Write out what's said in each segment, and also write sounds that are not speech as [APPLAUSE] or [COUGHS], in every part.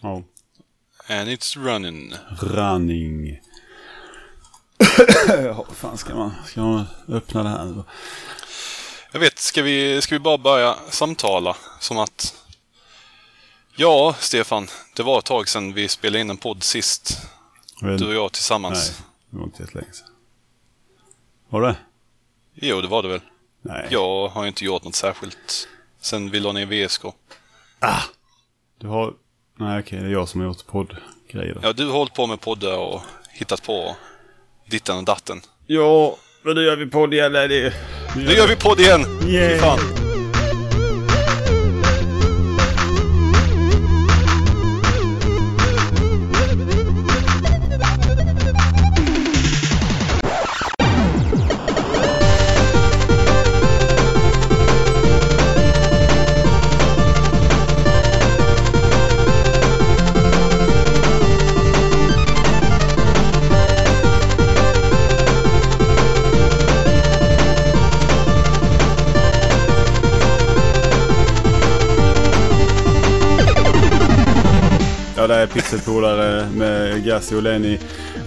Ja. And it's running. Running. [COUGHS] ja, vad fan ska man, ska man öppna det här? Jag vet, ska vi, ska vi bara börja samtala? Som att... Ja, Stefan. Det var ett tag sedan vi spelade in en podd sist. Men, Du och jag tillsammans. Nej, det var inte jättelänge sedan. Var det? Jo, det var det väl. Nej. Jag har inte gjort något särskilt sen vi la ner VSK. Du har... Nej, okej, det är jag som har gjort poddgrejer. Ja, du har hållit på med poddar och hittat på ditten och datten. Ja, men då gör vi podd igen. Det... Nu gör vi podd igen! Fy Yay. fan. Pixelpolare med Gassi och Lenny.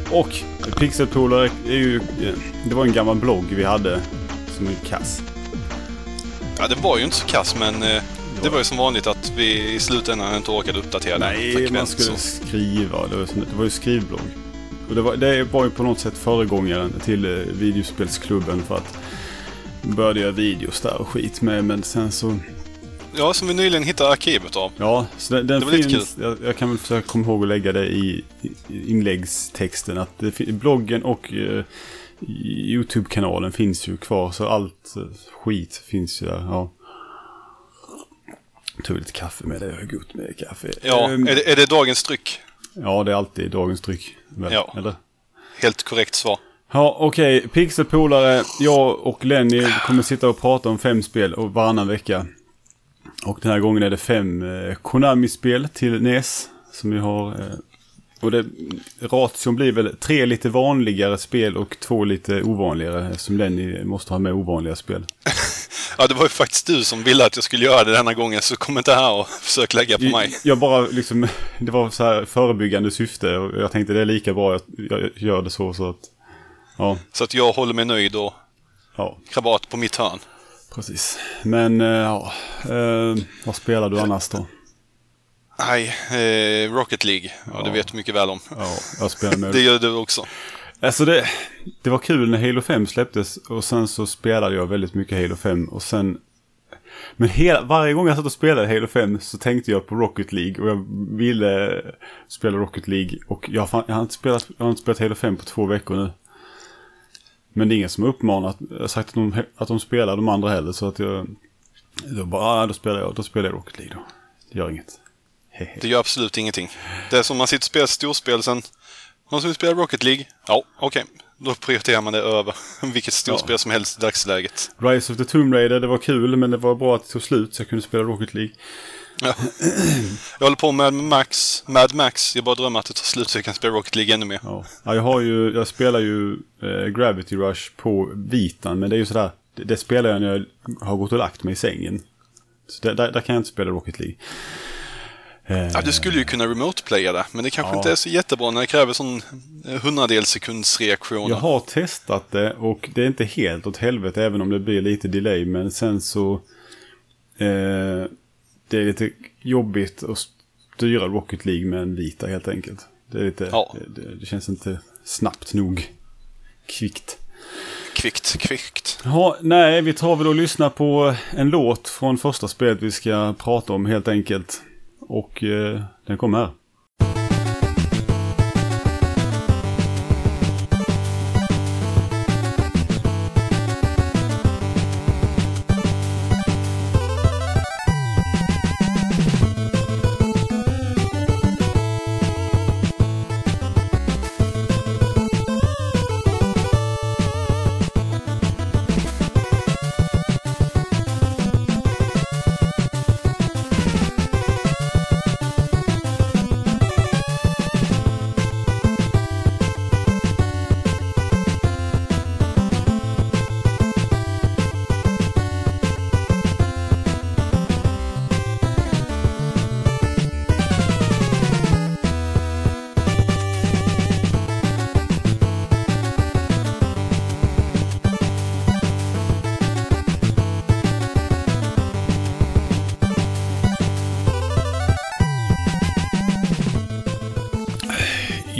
Och Pixelpolare är ju... Det var en gammal blogg vi hade som är kass. Ja, det var ju inte så kass, men eh, det var ju som vanligt att vi i slutändan inte orkade uppdatera den Nej, man skulle så- skriva. Det var, det var ju skrivblogg. Och det var, det var ju på något sätt föregångaren till eh, videospelsklubben för att började göra videos där och skit med. Men sen så... Ja, som vi nyligen hittade arkivet av. Ja, så den, den Det var lite finns. Jag, jag kan väl försöka komma ihåg att lägga det i, i inläggstexten. Att det, bloggen och eh, YouTube-kanalen finns ju kvar. Så allt eh, skit finns ju där. Ja. Tog lite kaffe med det. Jag har gott med kaffe. Ja, Ehm, är, det, är det dagens dryck? ja, det är alltid dagens dryck. väl? Ja. Eller? Helt korrekt svar. Ja, okej. Pixelpolare. Jag och Lenny kommer sitta och prata om fem spel och varannan vecka. Och den här gången är det fem eh, Konami-spel till NES. Som vi har. Eh, och det, ration blir väl tre lite vanligare spel och två lite ovanligare. Eftersom Lenny måste ha med ovanliga spel. [LAUGHS] Ja, det var ju faktiskt du som ville att jag skulle göra det denna gången, så kom inte här och [LAUGHS] försök lägga på mig. Jag bara liksom, [LAUGHS] det var så här förebyggande syfte. Och jag tänkte det är lika bra att jag gör det så. så att, ja, Så att jag håller mig nöjd och ja. krabat på mitt hörn. Precis. Men eh, ja, eh, vad spelar du annars då? Nej, eh, Rocket League. Ja, det vet du mycket väl om. Ja, jag spelar med... [LAUGHS] Det gör du också. Alltså det, det var kul när Halo 5 släpptes och sen så spelade jag väldigt mycket Halo 5 och sen... Men hela, varje gång jag satt och spelade Halo 5 så tänkte jag på Rocket League och jag ville spela Rocket League och jag, fan, jag, har inte spelat, jag har inte spelat Halo 5 på två veckor nu. Men det är ingen som har uppmanat, sagt att de, att de spelar de andra heller så att jag... Då bara, ah, då spelar jag, då spelar jag Rocket League då. Det gör inget. Hehe. Det gör absolut ingenting. Det är som man sitter och spelar storspel sen. Någon som vill spela Rocket League? Ja, okej. Då prioriterar man det över [LAUGHS] vilket storspel Ja. som helst i dagsläget. Rise of the Tomb Raider, det var kul men det var bra att det tog slut så jag kunde spela Rocket League. Ja. [CLEARS THROAT] Jag håller på med Max, Mad Max. Jag bara drömmer att det tar slut så jag kan spela Rocket League ännu mer. Ja. ja, jag har ju, jag spelar ju eh, Gravity Rush på vitan men det är ju sådär, det, det spelar jag när jag har gått och lagt mig i sängen. Så där, där, där kan jag inte spela Rocket League. Eh, Ja, du skulle ju kunna remote-playa det, men det kanske Ja. inte är så jättebra när det kräver sån eh, hundradels sekunds. Jag har testat det och det är inte helt åt helvete även om det blir lite delay. Men sen så... Eh, det är lite jobbigt att styra Rocket League med en vita helt enkelt. Det, är lite, Ja. det, det, känns inte snabbt nog. Kvickt. Kvickt, kvickt. Ja, nej, vi tar väl och lyssnar på en låt från första spelet vi ska prata om helt enkelt. Och eh, den kommer här.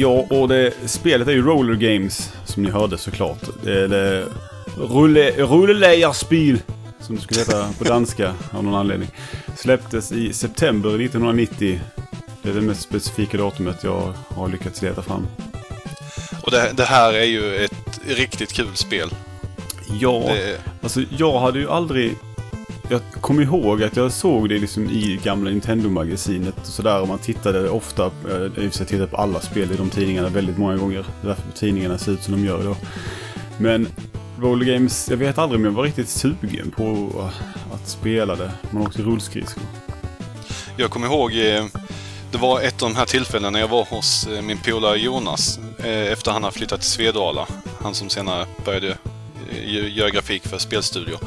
Ja, och det, spelet är ju Roller Games, som ni hörde såklart. Det rulle, Rullelejarspil, som det skulle heta på danska av någon anledning. Släpptes i september 1990. Det är det mest specifika datumet jag har lyckats leta fram. Och det, det här är ju ett riktigt kul spel. Ja, Det, alltså jag hade ju aldrig... Jag kommer ihåg att jag såg det liksom i gamla Nintendo-magasinet och sådär. Och man tittade ofta, jag i och för sig tittade på alla spel i de tidningarna väldigt många gånger. Det är därför tidningarna ser ut som de gör då. Men Roller Games, jag vet aldrig om jag var riktigt sugen på att spela det. Man åkte rullskridskor. jag kommer ihåg, eh, det var ett av de här tillfällena när jag var hos eh, min polare Jonas efter han har flyttat till Svedala. Han som senare började gö- göra grafik för spelstudio.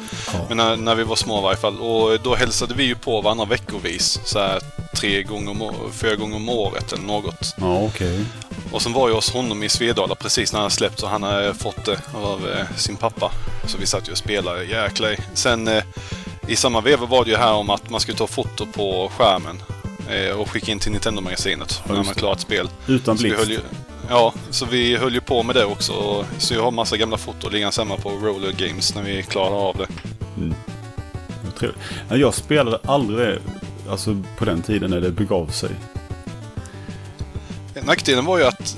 Men när, när vi var små i varje fall. Och då hälsade vi ju på varandra veckovis. Så här tre gånger om, fyra gånger om året eller något. Ja, okej. Och sen var jag hos honom i Svedala precis när han släppt så han hade fått det av eh, sin pappa. Så vi satt ju och spelade, jäklar. Sen eh, i samma veva var det ju här om att man skulle ta foto på skärmen och skicka in till Nintendo-magasinet Ja, när man klarat spel. Utan blixt. ju, ja, så vi höll ju på med det också. Så jag har massa gamla foton liggande hemma på Roller Games när vi klarade av det. Trevligt. Nej, Jag spelade aldrig alltså på den tiden när det begav sig. Nackdelen var ju att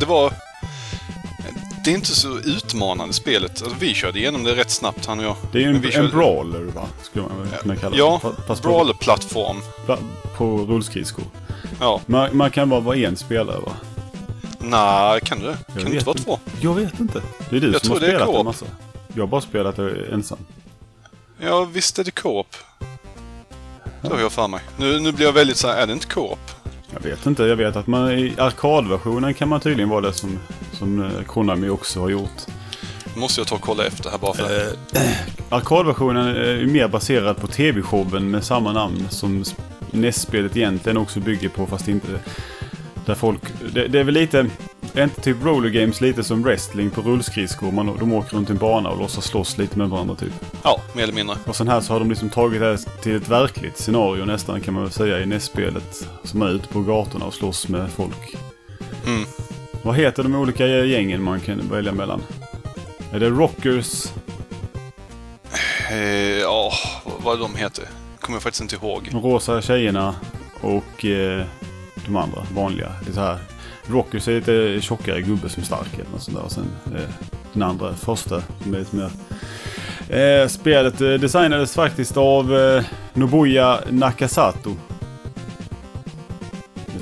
det var... Det är inte så utmanande spelet. Alltså, vi körde igenom det rätt snabbt han och jag. Det är en, vi en körde- brawler va? Skulle man kunna kalla det. Ja, på, brawler-plattform. pla- på rullskridskor. Ja. Man, man kan bara vara en spelare va? Nej, kan du det? Kan vet inte vara två? Jag vet inte. Det är du Jag som har tror det är spelat en massa. Jag har bara spelat det ensam. Ja, visst är det co-op. Det har jag för mig. Nu, nu blir jag väldigt så här, är det inte co-op? Jag vet inte. Jag vet att man i arkadversionen kan man tydligen vara det som, som eh, Konami också har gjort. Nu måste jag ta och kolla efter här bara för Arkadversionen är mer baserad på TV-showen med samma namn som NES-spelet egentligen också bygger på fast inte där folk... Det, det är väl lite... Är inte typ roller games lite som wrestling på rullskridskor? Man, de åker runt en bana och låtsas slåss lite med varandra typ. Ja, mer eller mindre. Och sen här så har de liksom tagit det här till ett verkligt scenario nästan kan man väl säga i NES-spelet. Som är ute på gatorna och slåss med folk. Mm. Vad heter de olika gängen man kan välja mellan? Är det Rockers? Eh, Ja, vad de heter. Kommer jag faktiskt inte ihåg. De rosa tjejerna och eh, de andra vanliga. Det är så här. Rockers är lite tjockare gubbe som är stark eller något sånt där. Och sen eh, den andra, första, som är lite mer... Eh, spelet eh, designades faktiskt av eh, Nobuya Nakasato. Vet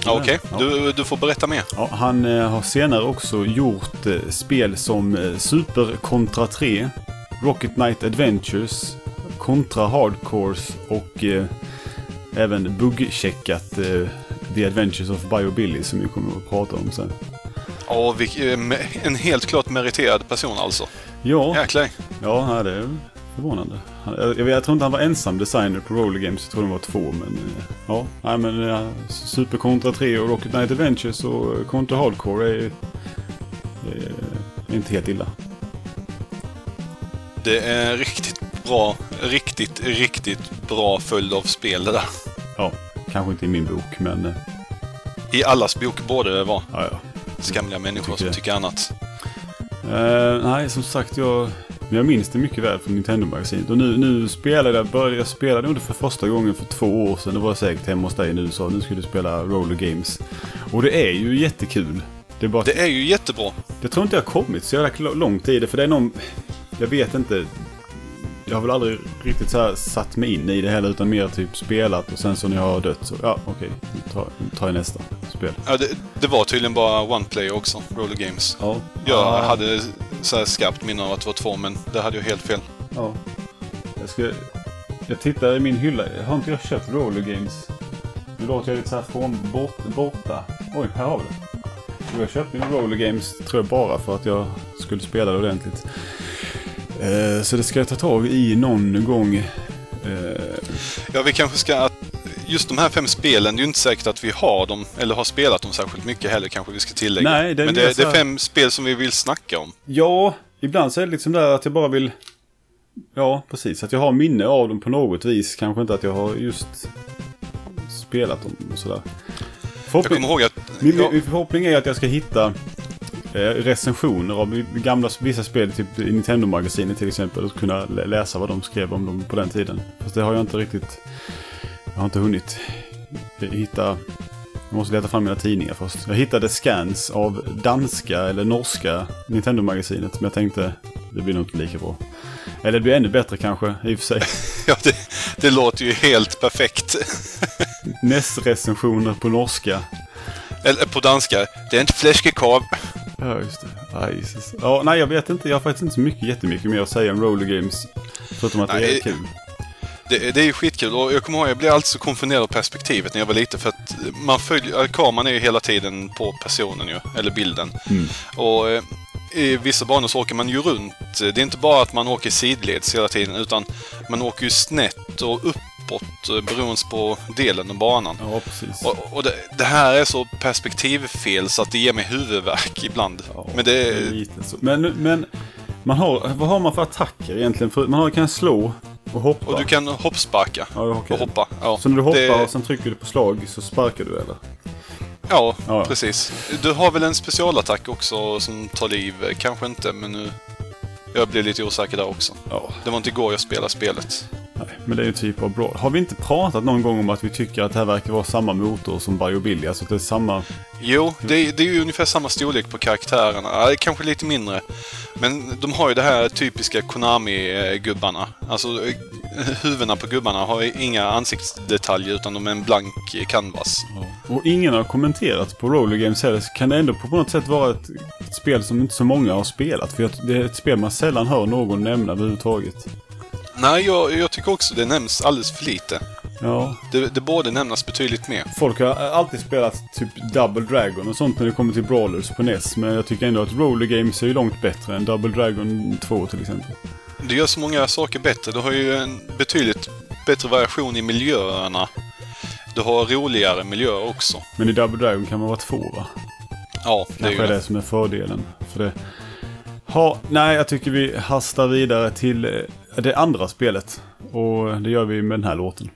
du Ja? Okej, du, du får berätta mer. Ja, han eh, har senare också gjort eh, spel som eh, Super Contra 3, Rocket Knight Adventures, Contra Hardcores och även buggcheckat The Adventures of Bio-Billy som vi kommer att prata om sen. Ja, eh, en helt klart meriterad person alltså. Ja, Jäklar. ja det är förvånande. Jag, jag, tror inte han var ensam designer på Roller Games, jag tror det var två. Men eh, ja, nej, men eh, Super Contra 3 och Rocket Knight Adventures och eh, Contra Hardcore är eh, inte helt illa. Det är riktigt bra, riktigt, riktigt bra följd av spel det där. Ja, kanske inte i min bok, men eh, I allas bok borde det vara. ja, ja. Skamliga människor Tycker som det. tycker annat. Eh, nej, som sagt, jag, jag minns det mycket väl från Nintendo-magasinet. Och nu, nu spelade jag, började, jag spelade nog det för första gången för två år sedan. Det var säkert hemma hos dig nu så nu skulle du spela Roller Games. Och det är ju jättekul. Det är bara Det är ju jättebra. jag tror inte jag har kommit så jävla lång tid. För det är någon... Jag vet inte. Jag har väl aldrig riktigt så satt mig in i det heller utan mer typ spelat och sen så när jag har dött så ja okej, nu tar, nu tar jag nästa spel. Ja, det, det var tydligen bara One Player också, Roller Games. Ja. Jag Ja. hade så här skarpt minne av att det var två, men det hade jag helt fel. Ja. Jag ska... Jag tittar i min hylla. Har inte jag köpt Roller Games? Nu låter jag lite så här från bort, borta. Oj, här har vi det. Jag köpte min Roller Games tror jag bara för att jag skulle spela det ordentligt. Eh, så det ska jag ta tag i någon gång. Eh, Ja, vi kanske ska... Just de här fem spelen, det är ju inte säkert att vi har dem, eller har spelat dem särskilt mycket heller kanske vi ska tillägga. Nej, det är Men det, så det är fem spel som vi vill snacka om. ja, ibland så är det liksom där att jag bara vill... Ja, precis. Att jag har minne av dem på något vis. Kanske inte att jag har just spelat dem och sådär. Jag Förhoppning- kommer ihåg att Min, Ja. förhoppning är att jag ska hitta recensioner av gamla vissa spel, typ Nintendo-magasinet till exempel. Och kunna lä- läsa vad de skrev om dem på den tiden. Fast det har jag inte riktigt... Jag har inte hunnit hitta... Jag måste leta fram mina tidningar först. Jag hittade scans av danska eller norska Nintendo-magasinet. Men jag tänkte det blir nog inte lika bra. Eller det blir ännu bättre kanske, i och för sig. [LAUGHS] Ja, det, det låter ju helt perfekt. NES-recensioner på norska. Eller på danska. Det är inte fläskkorv. Ja, just det. Ja, Jesus. Ja, nej, jag vet inte. Jag har faktiskt inte så mycket, jättemycket mer att säga om roller games. Förutom att det Nej, är kul. Det, det är ju skitkul och jag kommer ihåg, jag blev alltid så konfunderad av perspektivet när jag var liten för att man följer, kameran är ju hela tiden på personen ju, eller bilden. Mm. Och eh, i vissa banor så åker man ju runt. Det är inte bara att man åker sidleds hela tiden utan man åker ju snett och uppåt eh, beroende på delen av banan. Ja, precis. Och, och det, det här är så perspektivfel så att det ger mig huvudvärk ibland. Ja, Men det är... Men, men man har, vad har man för attacker egentligen? För, man har, kan slå och hoppa. Och du kan hoppsparka. Ja, okej. Och hoppa. Ja. Så när du hoppar Det- och sen trycker du på slag så sparkar du eller? Ja, Ja. precis. Du har väl en specialattack också som tar liv? Kanske inte, men nu... Jag blev lite osäker där också. Ja. Det var inte igår jag spelade spelet. Nej, men det är ju typ av bra. Har vi inte pratat någon gång om att vi tycker att det här verkar vara samma motor som Biobilly? Alltså att det är samma... Jo, det, är- det är ju ungefär samma storlek på karaktärerna. Kanske lite mindre. Men de har ju det här typiska Konami-gubbarna. Alltså, eh, huvudena på gubbarna har ju inga ansiktsdetaljer utan de är en blank canvas. Och ingen har kommenterat på Roller Games heller. Så kan det ändå på något sätt vara ett, ett spel som inte så många har spelat. För det är ett spel man sällan hör någon nämna överhuvudtaget. Nej, jag, jag tycker också det nämns alldeles för lite. Ja, Det, det borde nämnas betydligt mer. folk har alltid spelat typ Double Dragon och sånt när det kommer till Brawlers på NES. Men jag tycker ändå att Roller Games är ju långt bättre än Double Dragon 2 till exempel. Det gör så många saker bättre. Du har ju en betydligt bättre variation i miljöerna. Du har roligare miljöer också. Men i Double Dragon kan man vara två va? Ja, det är Kanske är det. det som är fördelen. För det... Ha, nej, jag tycker vi hastar vidare till eh, det andra spelet. Och det gör vi med den här låten.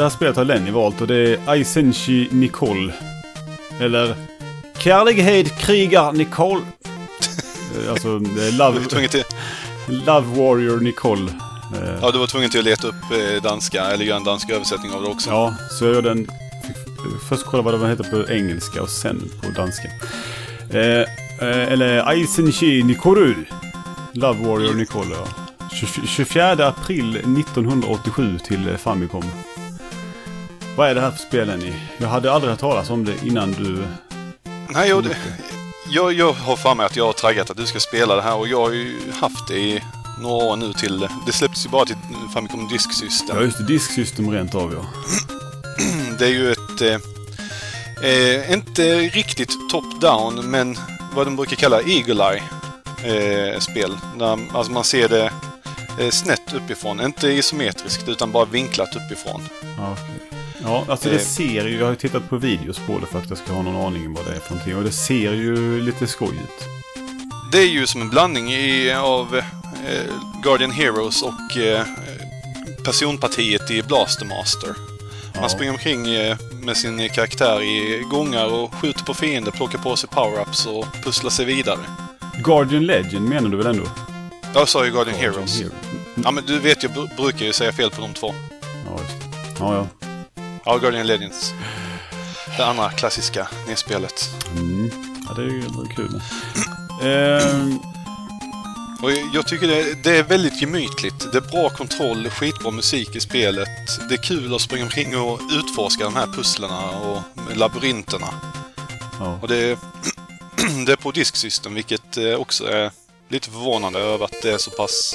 Det här, spelet har Lenny valt och det är Aisenshi Nicole. Eller Kärlighet krigar Nicole. Eh, alltså, det är Du Love, var tvungen till, Love Warrior Nicole. Eh, ja, du var tvungen till att leta upp eh, danska, eller göra en dansk översättning av det också. Ja, så jag gjorde en... Först kolla vad det heter på engelska och sen på danska. Eh, eh, eller Aisenshi Nicole. Love Warrior Nicole, ja. 20 24 april 1987 till Famicom. Vad är det här för spel ni? Jag hade aldrig hört talas om det innan du... Nej, jag, det, jag, jag har för mig att jag har traggat att du ska spela det här och jag har ju haft det i några år nu till... Det släpptes ju bara till Famicom Disk System. Ja, just det. Disk System rent av, ja. [CLEARS THROAT] Det är ju ett... Eh, eh, inte riktigt top-down, men vad de brukar kalla Eagle Eye eh, alltså man ser det eh, snett uppifrån. Inte isometriskt, utan bara vinklat uppifrån. Okej. Ja alltså det Eh. ser ju... Jag har ju tittat på videos på det för att jag ska ha någon aning om vad det är för någonting. Och det ser ju lite skoj ut. Det är ju som en blandning i, av eh, Guardian Heroes och eh, personpartiet i Blastermaster. Man Ja. springer omkring eh, med sin karaktär i gångar och skjuter på fiender, plockar på sig power-ups och pusslar sig vidare. Guardian Legend menar du väl ändå? Jag sa ju Guardian Heroes. Hero. Ja, men du vet, jag br- brukar ju säga fel på de två. Ja, just det. Ja, ja. Ja, Guardian Legends. det andra klassiska NES-spelet. Mm. Ja, det är ju kul. Eh, Och jag tycker det, det är väldigt gemytligt. Det är bra kontroll, skitbra musik i spelet. Det är kul att springa omkring och utforska de här pusslerna och labyrinterna. ja. Och det [CLEARS THROAT] det är på disksystem, vilket eh, också är lite förvånande över att det är så pass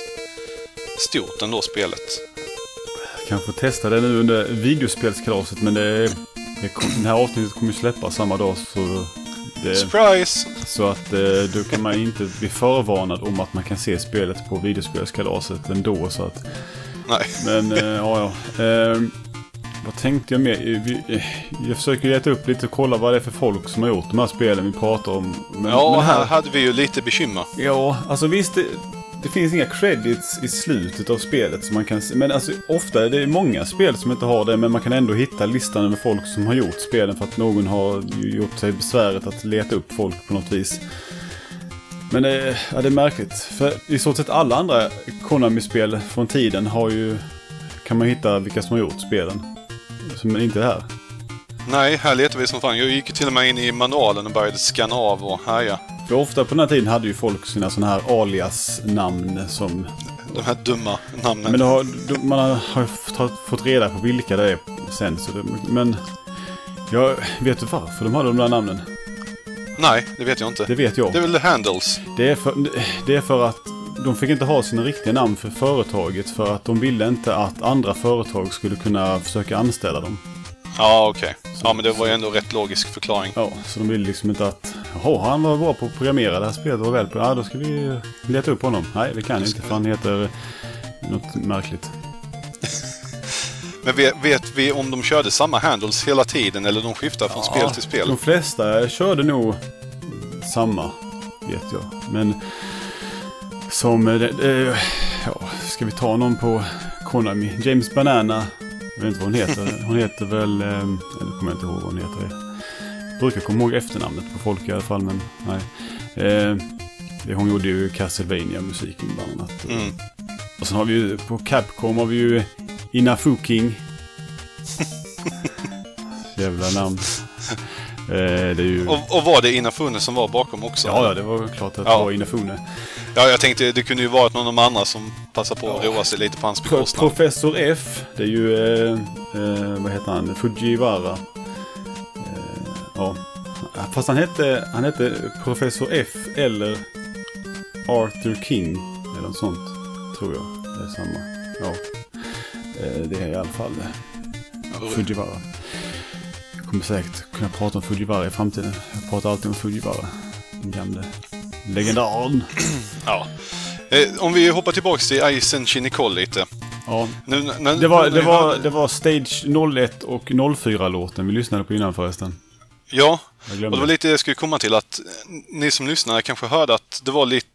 stort ändå, spelet. Kanske testa det nu under videospelskalaset men det, det, kom, det här avsnittet kommer ju släppas samma dag så... Det, Surprise! så att eh, då kan man inte bli förvarnad om att man kan se spelet på videospelskalaset ändå så att... Nej. Men eh, ja, ja. Eh, vad tänkte jag mer? Eh, Jag försöker leta upp lite och kolla vad det är för folk som har gjort de här spelen vi pratar om. Men, Ja, men här hade vi ju lite bekymmer. Ja, alltså visst. Det, finns inga credits i slutet av spelet som man kan se. Men alltså ofta är det många spel som inte har det. Men man kan ändå hitta listan över folk som har gjort spelen för att någon har gjort sig besväret att leta upp folk på något vis. Men det, ja, det är märkligt. För i stort sett alla andra Konami-spel från tiden har ju... Kan man hitta vilka som har gjort spelen. Men inte det här. Nej, här letar vi som fan. Jag gick till och med in i manualen och började scanna av och härja. För ofta på den här tiden hade ju folk sina sådana här alias-namn som De här dumma namnen. Men har, man har- fått reda på vilka det är sen. Så det, men jag vet du varför de hade de där namnen? Nej, det vet jag inte. Det vet jag. Det är väl handles. Det är, för, det är för att de fick inte ha sina riktiga namn för företaget för att de ville inte att andra företag skulle kunna försöka anställa dem. Ja, okej. Ja, men det var ju ändå rätt logisk förklaring. Ja, så de ville liksom inte att Jaha, han var bra på att programmera det här spelet var väl på. Ja, då ska vi leta upp honom. Nej, det kan inte för han heter något märkligt. [LAUGHS] Men vet, vet vi om de körde samma handles hela tiden eller de skiftar från spel till spel? De flesta körde nog samma, vet jag. Men som... eh, eh, Ja, ska vi ta någon på Konami? James Banana. Jag vet inte vad hon heter. Hon heter väl... eh, Eller kommer jag inte ihåg vad hon heter. Jag brukar komma ihåg efternamnet på folk i alla fall, men nej. Eh, Hon gjorde ju Castlevania-musiken bland annat. Mm. Och sen har vi ju på Capcom har vi ju Inafuking. [LAUGHS] Jävla namn. Eh, det ju... Och, och var det Inafune som var bakom också? Ja, ja, det var klart att det Ja. var Inafune. Ja, jag tänkte det kunde ju varit någon av de andra som passade på att roa sig lite på hans bekostnad. Professor F, det är ju... Eh, eh, vad heter han? Fujiwara. Eh, ja. Fast han hette, han hette Professor F eller Arthur King. Eller något sånt, tror jag. Det är samma. Ja. Eh, det är i alla fall Fujiwara. Jag kommer säkert kunna prata om Fujiwara i framtiden. Jag pratar alltid om Fujiwara. Den gamle legendaren. [CLEARS THROAT] Ja. Eh, om vi hoppar tillbaks till Isen Chinicol lite. Ja, Nu, när, Det var, det, var, det var Stage 01 och 04-låten vi lyssnade på innan förresten. Ja, och det var lite det jag skulle komma till att ni som lyssnar kanske hörde att det var lite,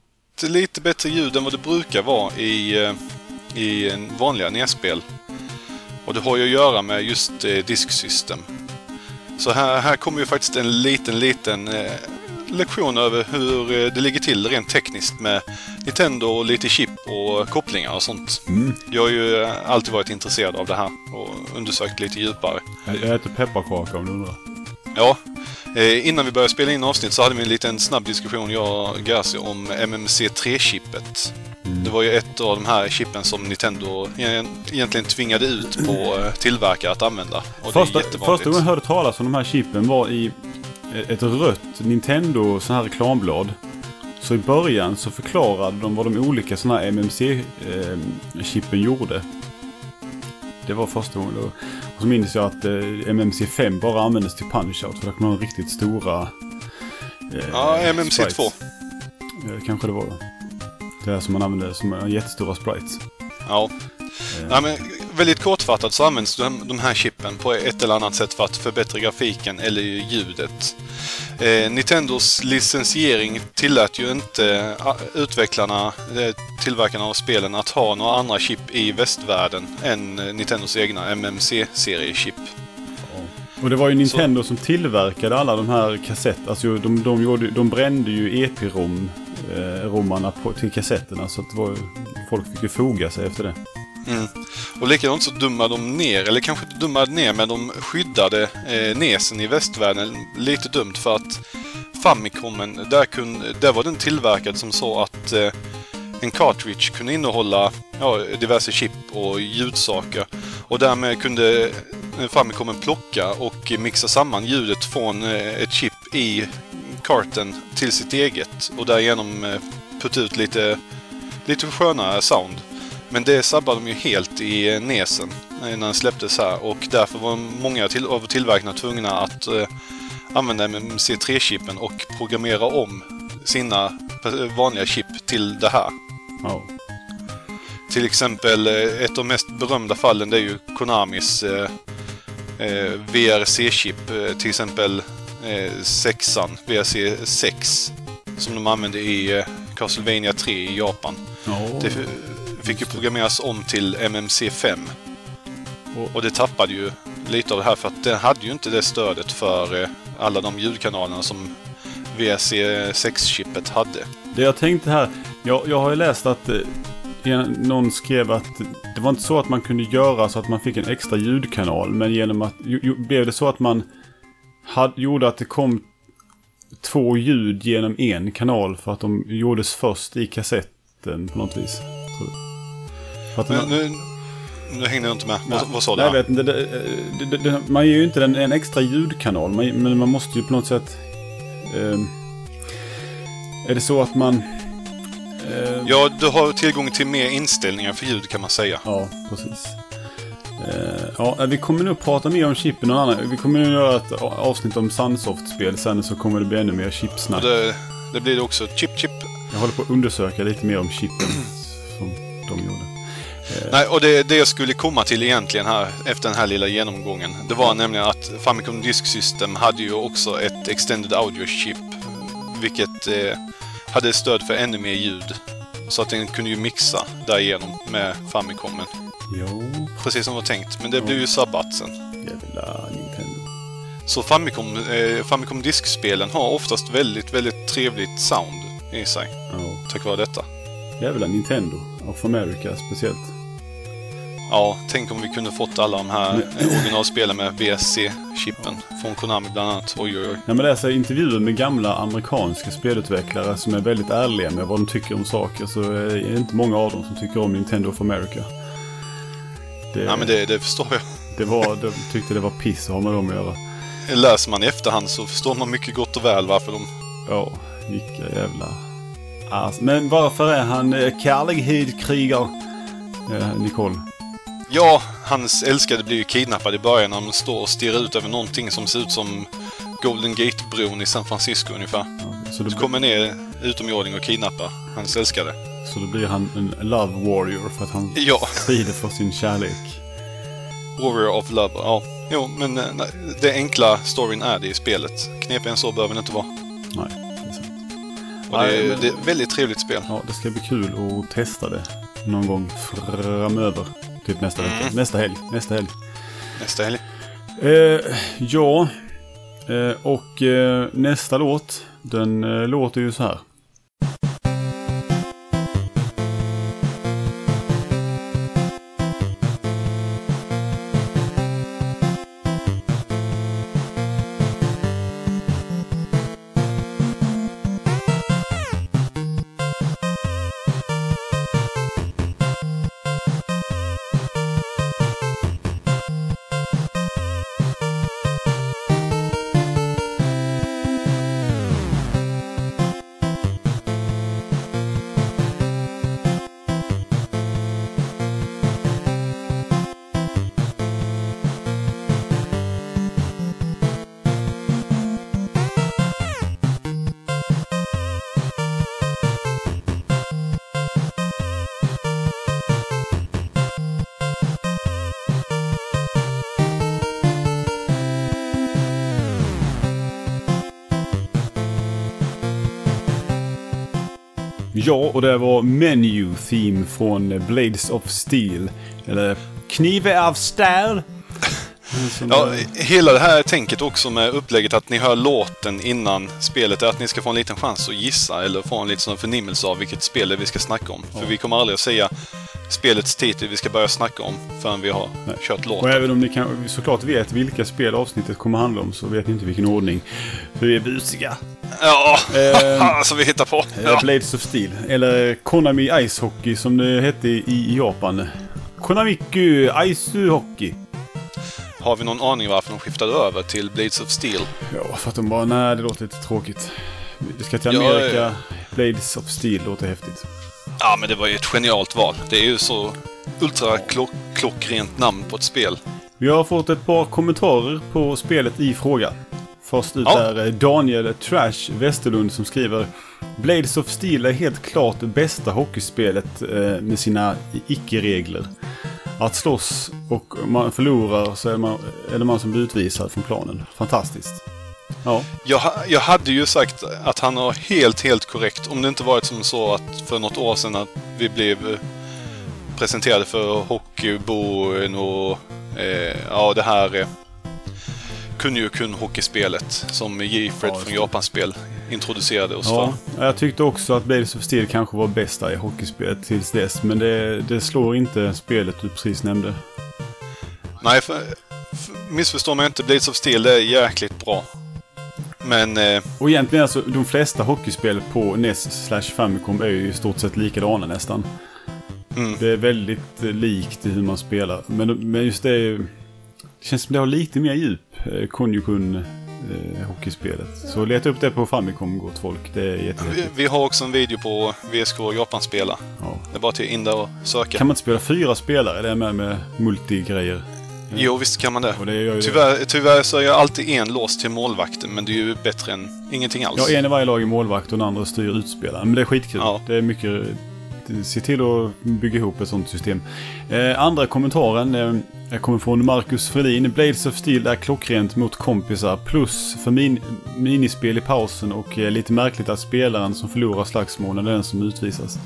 lite bättre ljud än vad det brukar vara i, eh, i en vanliga NES-spel. Och det har ju att göra med just eh, disksystem. Så här, här kommer ju faktiskt en liten, liten eh, lektion över hur eh, det ligger till rent tekniskt med Nintendo och lite chip och kopplingar och sånt. Mm. Jag har ju eh, alltid varit intresserad av det här och undersökt lite djupare. Jag jag äter pepparkaka om du undrar. Ja, eh, innan vi började spela in avsnitt så hade vi en liten snabb diskussion, jag och Gersi, om MMC3-chippet. Det var ju ett av de här chippen som Nintendo egentligen tvingade ut på eh, tillverkare att använda. Och Första, första gången jag hörde talas om de här chippen var i ett rött Nintendo sån här reklamblad. Så i början så förklarade de vad de olika såna här MMC-chippen gjorde. Det var första gången. Och så minns jag att eh, MMC5 bara användes till punch-out. För där kunde man ha riktigt stora... eh, Ja, MMC2. sprites. Eh, kanske det var. Det där som man använde som eh, jättestora sprites. Ja. Nej, men väldigt kortfattat så används de, de här chippen på ett eller annat sätt för att förbättra grafiken eller ljudet. Eh, Nintendos licensiering tillät ju inte eh, utvecklarna, eh, tillverkarna av spelen, att ha några andra chip i västvärlden än eh, Nintendos egna MMC-seriechip. Och det var ju Nintendo som tillverkade alla de här kassett. Alltså de, de, gjorde, de brände ju EP-rom, eh, romarna på, till kassetterna. Så att var, folk fick ju foga sig efter det. Mm. Och likadant så dummade de ner, eller kanske inte dummade ner, men de skyddade eh, nesen i västvärlden lite dumt för att Famicomen, där, kunde, där var den tillverkad som så att eh, en cartridge kunde innehålla ja, diverse chip och ljudsaker. Och därmed kunde eh, Famicomen plocka och mixa samman ljudet från eh, ett chip i karten till sitt eget och därigenom eh, putta ut lite, lite skönare sound. Men det sabbade de ju helt i nesen när den släpptes här och därför var många till, av tillverkarna tvungna att eh, använda MMC3-chippen och programmera om sina eh, vanliga chip till det här. Ja. Till exempel eh, ett av de mest berömda fallen det är ju Konamis eh, eh, VRC-chip. Eh, till exempel sexan, VRC 6. Som de använde i Castlevania 3 i Japan. Ja. Det fick ju programmeras om till MMC 5. Och- Och det tappade ju lite av det här för att den hade ju inte det stödet för eh, alla de ljudkanalerna som VRC 6-chippet hade. Det jag tänkte här, jag, jag har ju läst att eh, någon skrev att det var inte så att man kunde göra så att man fick en extra ljudkanal. Men genom att, ju, blev det så att man had, gjorde att det kom två ljud genom en kanal för att de gjordes först i kassetten på något vis. Men nu, nu hängde jag inte med. Vad, vad sa du? Jag vet inte. Det, det, det, det, man ger ju inte den en extra ljudkanal. Man, men man måste ju på något sätt... ehm, är det så att man... ehm, Ja, du har tillgång till mer inställningar för ljud kan man säga. Ja, precis. Eh, ja, vi kommer nog prata mer om chippen någon annan. Vi kommer nog göra ett avsnitt om Sunsoft-spel sen så kommer det bli ännu mer chipsnack. det, det blir det också. Chip, chip. Jag håller på att undersöka lite mer om chippen som de gjorde. Nej, och det, det jag skulle komma till egentligen här efter den här lilla genomgången. Det var nämligen att Famicom Disk System hade ju också ett Extended Audio Chip. Vilket eh, hade stöd för ännu mer ljud. Så att den kunde ju mixa därigenom med Famicomen. Jo, Precis som var tänkt. Men det blev ju sabbat sen. jävla Nintendo. Så Famicom, eh, Famicom Disk-spelen har oftast väldigt, väldigt trevligt sound i sig. Ja, Tack vare detta. jävla Nintendo. Of America speciellt. Ja, tänk om vi kunde fått alla de här eh, originalspelen med VSC-chippen från Konami bland annat. Oj, oj, oj. När man läser intervjuer med gamla amerikanska spelutvecklare som är väldigt ärliga med vad de tycker om saker så är det inte många av dem som tycker om Nintendo of America. Det, Ja, men det, det förstår jag. det var, de tyckte det var piss att ha med dem att göra. Läser man i efterhand så förstår man mycket gott och väl varför de... Ja, vilka jävla... Ass. Men varför är han eh, kärlekskrigare? Eh, Nicole. Ja, hans älskade blir ju kidnappad i början när de står och stirrar ut över någonting som ser ut som Golden Gate-bron i San Francisco ungefär. Ja, så, då, Så kommer ner utomjording och kidnappar hans älskade. så då blir han en love warrior för att han Ja, strider för sin kärlek. Warrior of Love. Ja, jo, men eh, nej, det enkla storyn är det i spelet. Knepigare än så behöver det inte vara. Nej, det är sant. Och det, Nej, är, men- det är ett väldigt trevligt spel. Ja, det ska bli kul att testa det någon gång framöver. Typ nästa vecka. Mm. Nästa helg. Nästa helg. Nästa helg. Eh, ja, eh, och eh, nästa låt, den eh, låter ju så här. Ja, och det var Menu Theme från Blades of Steel. Eller Knive av Stål. Ja, hela det här tänket också med upplägget att ni hör låten innan spelet är att ni ska få en liten chans att gissa eller få en liten förnimmelse av vilket spel det är vi ska snacka om. För vi kommer aldrig att säga spelets titel vi ska börja snacka om förrän vi har Nej. kört Och låten. även om ni kan, såklart vet vilka spel avsnittet kommer handla om så vet ni inte vilken ordning. För vi är busiga. Ja, Ehm, [LAUGHS] alltså vi hittar på. Eh, Ja. Blades of Steel. Eller Konami Ice Hockey som det hette i Japan. Konamiku Ice Hockey. Har vi någon aning varför de skiftade över till Blades of Steel? Ja, för att de bara, nej det låter lite tråkigt. Vi ska till Amerika. ja. Blades of Steel låter häftigt. Ja, men det var ju ett genialt val. Det är ju så ultra klock, klockrent namn på ett spel. Vi har fått ett par kommentarer på spelet i fråga. Först ut Ja. är eh, Daniel Trash Westerlund som skriver Blades of Steel är helt klart det bästa hockeyspelet eh, med sina icke-regler. Att slåss och man förlorar så är, man, är det man som blir utvisad från planen. Fantastiskt. Ja, Jag, jag hade ju sagt att han har helt, helt korrekt. Om det inte varit som så att för något år sedan att vi blev eh, presenterade för Hockeyboen och eh, ja, det här kunde ju kun hockeyspelet som J-Fred Ja, från just det. Japanspel introducerade oss ja. för. Jag tyckte också att Blades of Steel kanske var bästa i hockeyspelet tills dess. Men det, det slår inte spelet du precis nämnde. Nej, för, för, missförstå mig inte. Blades of Steel det är jäkligt bra. Men eh, Och egentligen alltså, de flesta hockeyspel på NES slash Famicom är ju i stort sett likadana nästan. Mm. Det är väldigt eh, likt hur man spelar. Men, men just det. Det känns som det har lite mer djup, eh, Konjukun eh, hockeyspelet. Så leta upp det på Famicom gott folk. Det är vi, vi har också en video på VSK Japan-spela. Ja. Det är bara till in där och söka. Kan man inte spela fyra spelare? Det är med med multigrejer. Jo, visst kan man det. Det ju det. Tyvärr, tyvärr så är jag alltid en lås till målvakten, men det är ju bättre än ingenting alls. Ja, en i varje lag är målvakt och den andra styr utspelaren. Men det är skitkul. Ja. Det är mycket... Se till att bygga ihop ett sånt system. Eh, andra kommentaren eh, kommer från Marcus Fredin. Blades of Steel är klockrent mot kompisar. Plus för min, minispel i pausen och eh, lite märkligt att spelaren som förlorar slagsmålen är den som utvisas.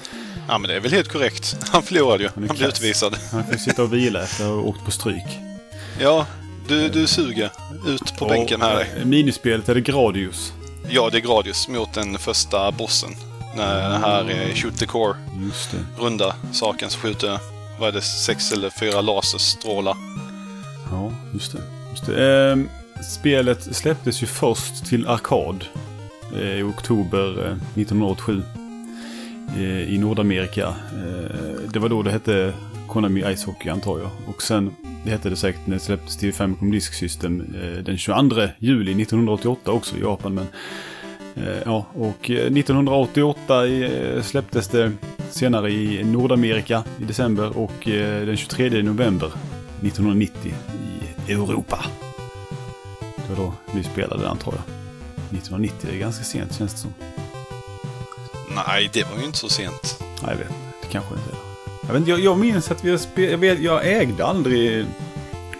Ja, men det är väl helt korrekt. Han förlorade ju. är Han blev utvisad. Han får sitta och vila efter att ha åkt på stryk. Ja, du, du suger. Ut på bänken här. Och, eh, Minispelet är det Gradius. Ja, det är Gradius mot den första bossen. När det här är Shoot the Core. Runda saken så skjuter, vad är det, sex eller fyra laserstrålar. Ja, just det. Just det. Eh, spelet släpptes ju först till arkad eh, i oktober eh, 1987 eh, i Nordamerika. Eh, det var då det hette Konami Ice Hockey antar jag. Och sen, det hette det säkert när det släpptes till Famicom Disk System eh, den 22 juli 1988 också i Japan. Men, ja, och eh, 1988 eh, släpptes det senare i Nordamerika i december och eh, den 23 november 1990 i Europa. Det var då vi spelade antar jag. 1990, det är ganska sent känns det som. Nej, det var ju inte så sent. Nej, jag vet. Det kanske inte är. Jag, vet, jag, jag minns att vi spelat... Jag, jag ägde aldrig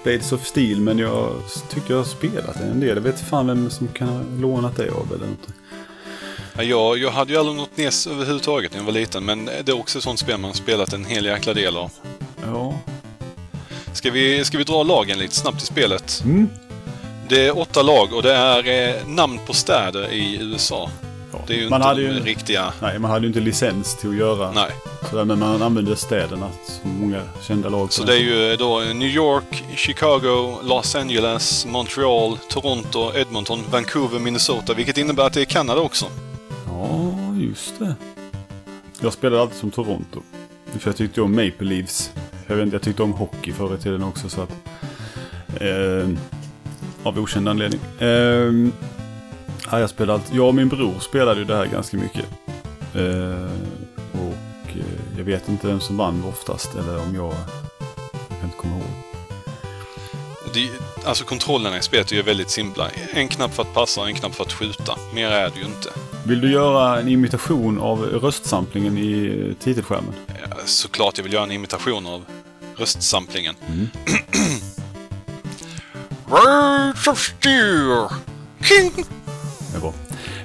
Blades of Steel, men jag tycker jag har spelat en del. Jag vet fan vem som kan ha lånat det av eller något. Ja, Jag, jag hade ju aldrig något NES överhuvudtaget när jag var liten, men det är också ett sånt spel man spelat en hel jäkla del av. Ja. Ska vi, ska vi dra lagen lite snabbt i spelet? Mm. Det är åtta lag och det är eh, namn på städer i USA. ja. Det är ju man inte hade de ju, riktiga... Nej, man hade ju inte licens till att göra Nej. sådär, men man använde städerna som många kända lag. Så det är ju då New York, Chicago, Los Angeles, Montreal, Toronto, Edmonton, Vancouver, Minnesota. Vilket innebär att det är Kanada också. Just det. Jag spelade alltid som Toronto. För jag tyckte om Maple Leafs. Jag, vet inte, jag tyckte om hockey förr i tiden också så att... Eh, av okänd anledning. Eh, ja, jag spelade alltid... Jag och min bror spelade ju det här ganska mycket. Eh, och eh, jag vet inte vem som vann oftast eller om jag... Jag kan inte komma ihåg. Det, alltså kontrollerna i spelet är ju väldigt simpla. En knapp för att passa och en knapp för att skjuta. Mer är det ju inte. Vill du göra en imitation av röstsamplingen i titelskärmen? Ja, Såklart jag vill göra en imitation av röstsamplingen. Words of Steel! King! Det är bra.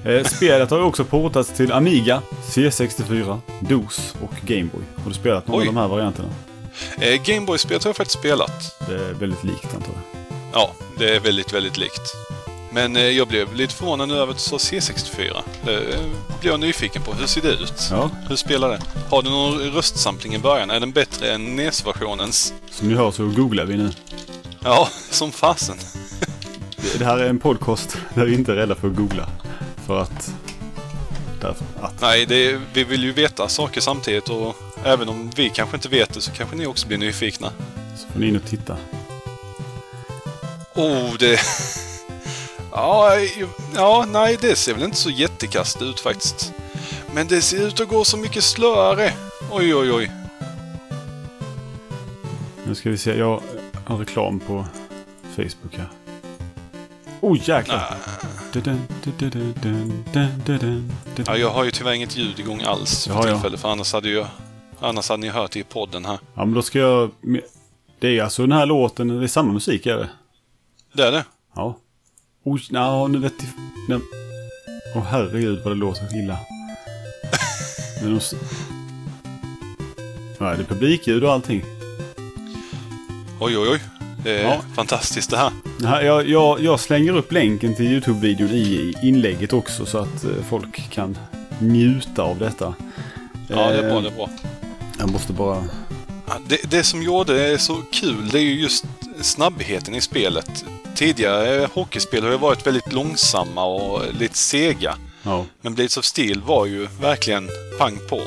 Eh, spelet har också portats till Amiga, C64, DOS och Gameboy. Har du spelat någon Oj. av de här varianterna? Eh, Gameboy-spelet har jag faktiskt spelat. Det är väldigt likt antar jag. Ja, det är väldigt, väldigt likt. Men eh, jag blev lite förvånad nu över att du sa C64. Det eh, blev jag nyfiken på. Hur ser det ut? Ja, Hur spelar det? Har du någon röstsampling i början? Är den bättre än NES-versionens? som ni hör så googlar vi nu. Ja, som fasen. Det- här är en podcast där vi inte är rädda för att googla. För att... Därför att. Nej, det, vi vill ju veta saker samtidigt och även om vi kanske inte vet det så kanske ni också blir nyfikna. Så får ni in och titta. Oh, det... Ja, ja, nej, det ser väl inte så jättekast ut faktiskt. Men det ser ut att gå så mycket slöare. Oj, oj, oj. Nu ska vi se, jag har reklam på Facebook här. Oh jäklar! Ja, jag har ju tyvärr inget ljud igång alls för ja, tillfället, ja. för annars hade, jag, annars hade ni hört det i podden här. Ja, men då ska jag... Det är alltså den här låten, det är samma musik är det? Det är det. Ja. Oj, no, nu vet jag... Åh herregud vad det låter illa. Men de... Ja, det är publikljud och allting. Oj, oj, oj. Det är Ja. fantastiskt det här. Ja, Jag, jag, jag slänger upp länken till YouTube-videon i inlägget också så att eh, folk kan njuta av detta. Ja, det är bra, Eh, det är bra. Jag måste bara... Ja, Det, det som gjorde det så kul, det är ju just snabbheten i spelet. Tidigare hockeyspel har ju varit väldigt långsamma och lite sega. Ja. Men Blades of Steel var ju verkligen pang på.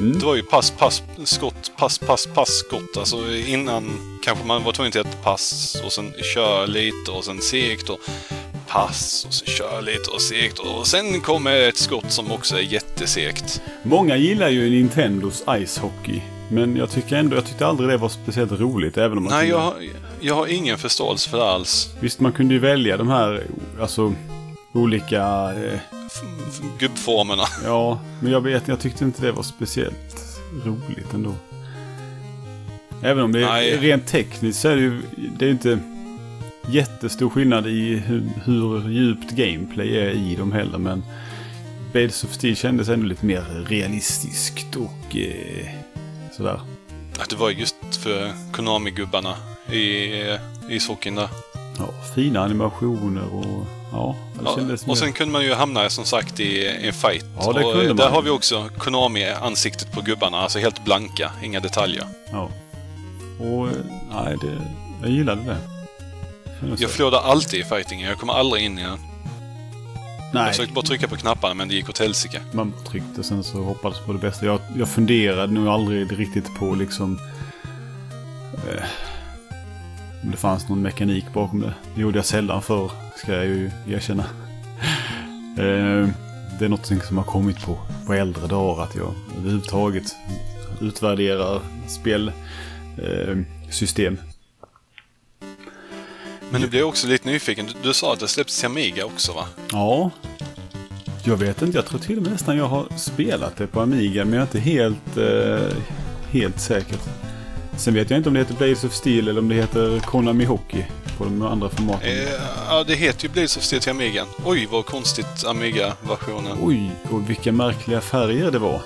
Mm. Det var ju pass, pass, skott, pass, pass, pass, skott. Alltså innan kanske man var tvungen till ett pass och sen köra lite och sen segt och pass och sen köra lite och segt och sen kommer ett skott som också är jättesegt. Många gillar ju Nintendos Ice Hockey. Men jag tycker ändå, jag tyckte aldrig det var speciellt roligt. Även om man Nej, jag, jag har ingen förståelse för det alls. Visst, man kunde ju välja de här, alltså, olika... Eh, Gubbformerna. [LAUGHS] ja, men jag vet, jag tyckte inte det var speciellt roligt ändå. Även om det är Nej. rent tekniskt så är det ju, det är inte jättestor skillnad i hur, hur djupt gameplay är i dem heller. Men Blades of Steel kändes ändå lite mer realistiskt och eh, sådär. Att det var just för Konami-gubbarna i eh, ishockeyn där. Ja, fina animationer och ja, Ja, och sen kunde man ju hamna som sagt i en fight. Ja, det och kunde eh, där man. har vi också Konami-ansiktet på gubbarna. Alltså helt blanka, inga detaljer. Ja. Och eh, nej, det, jag gillade det. Jag så. förlorade alltid i fightingen. Jag kommer aldrig in i den. Jag Nej, försökte bara trycka på knapparna men det gick åt helsike. man tryckte sen så hoppades på det bästa. Jag, jag funderade nog aldrig riktigt på liksom... Eh, om det fanns någon mekanik bakom det. Det gjorde jag sällan för ska jag ju erkänna. eh, det är något som har kommit på, på äldre dagar att jag överhuvudtaget utvärderar spelsystem. Eh. Men nu blir jag också lite nyfiken. Du, du sa att det släpps till Amiga också va? Ja. Jag vet inte, jag tror till och med nästan jag har spelat det på Amiga, men jag är inte helt, eh, helt säker. Sen vet jag inte om det heter Blades of Steel eller om det heter Konami Hockey på de andra formaten. Eh, ja, det heter ju Blades of Steel till Amigan. Oj, vad konstigt Amiga-versionen. Oj, och vilka märkliga färger det var.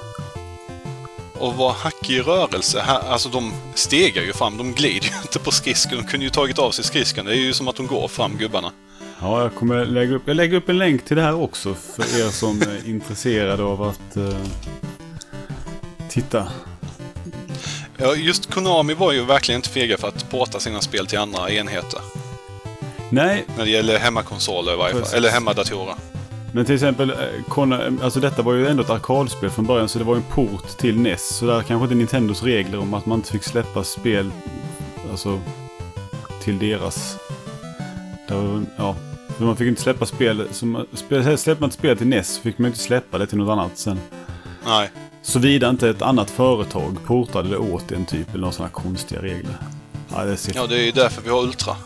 Och vad hackig rörelse. Alltså de stegar ju fram. De glider ju [LAUGHS] inte på skridskon. De kunde ju tagit av sig skridskan. Det är ju som att de går fram, gubbarna. Ja, jag kommer lägga upp, jag lägger upp en länk till det här också för er som är [LAUGHS] intresserade av att eh, titta. Ja, just Konami var ju verkligen inte fega för att porta sina spel till andra enheter. Nej, När det gäller hemmakonsoler i varje fall. Precis. Eller hemmadatorer. Men till exempel, eh, alltså detta var ju ändå ett arkadspel från början så det var ju en port till NES. Så där kanske inte Nintendos regler om att man inte fick släppa spel alltså, till deras... Var, ja, för man fick inte släppa spel, som, släppte man ett spel till NES så fick man inte släppa det till något annat sen. Nej. Såvida inte ett annat företag portade det åt en typ eller några sådana konstiga regler. Ja, det ser Ja, det är ju därför vi har Ultra.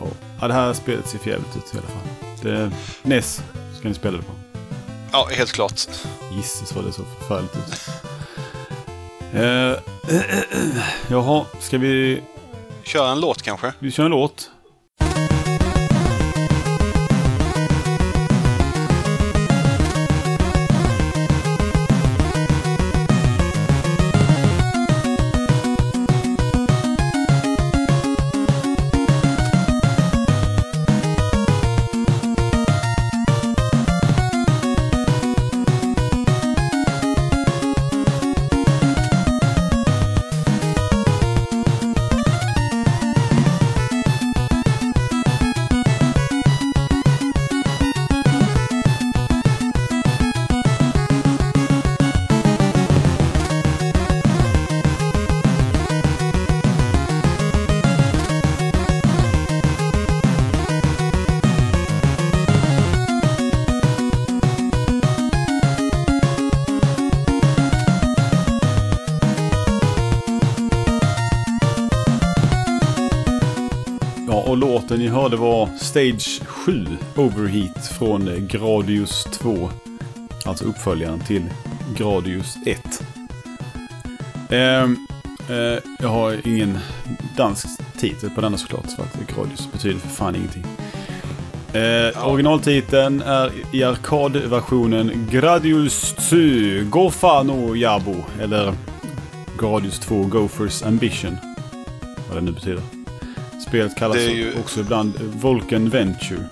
Ja. ja, det här spelet ser förjävligt ut i alla fall. Det, NES ska ni spela det på. Ja, helt klart. Gisses vad det så förfärligt ut. Eh, [CLEARS THROAT] jaha, ska vi, Köra en låt kanske? vi kör en låt? Låten ni hörde var Stage 7, Overheat från eh, Gradius 2. Alltså uppföljaren till Gradius 1. Ehm, eh, jag har ingen dansk titel på denna såklart, för att Gradius betyder för fan ingenting. Eh, Originaltiteln är i arkadversionen Gradius 2 Gofano Jabo. Eller Gradius 2 Gophers Ambition. Vad det nu betyder. Spelet kallas Det är ju- också ibland Vulcan Venture.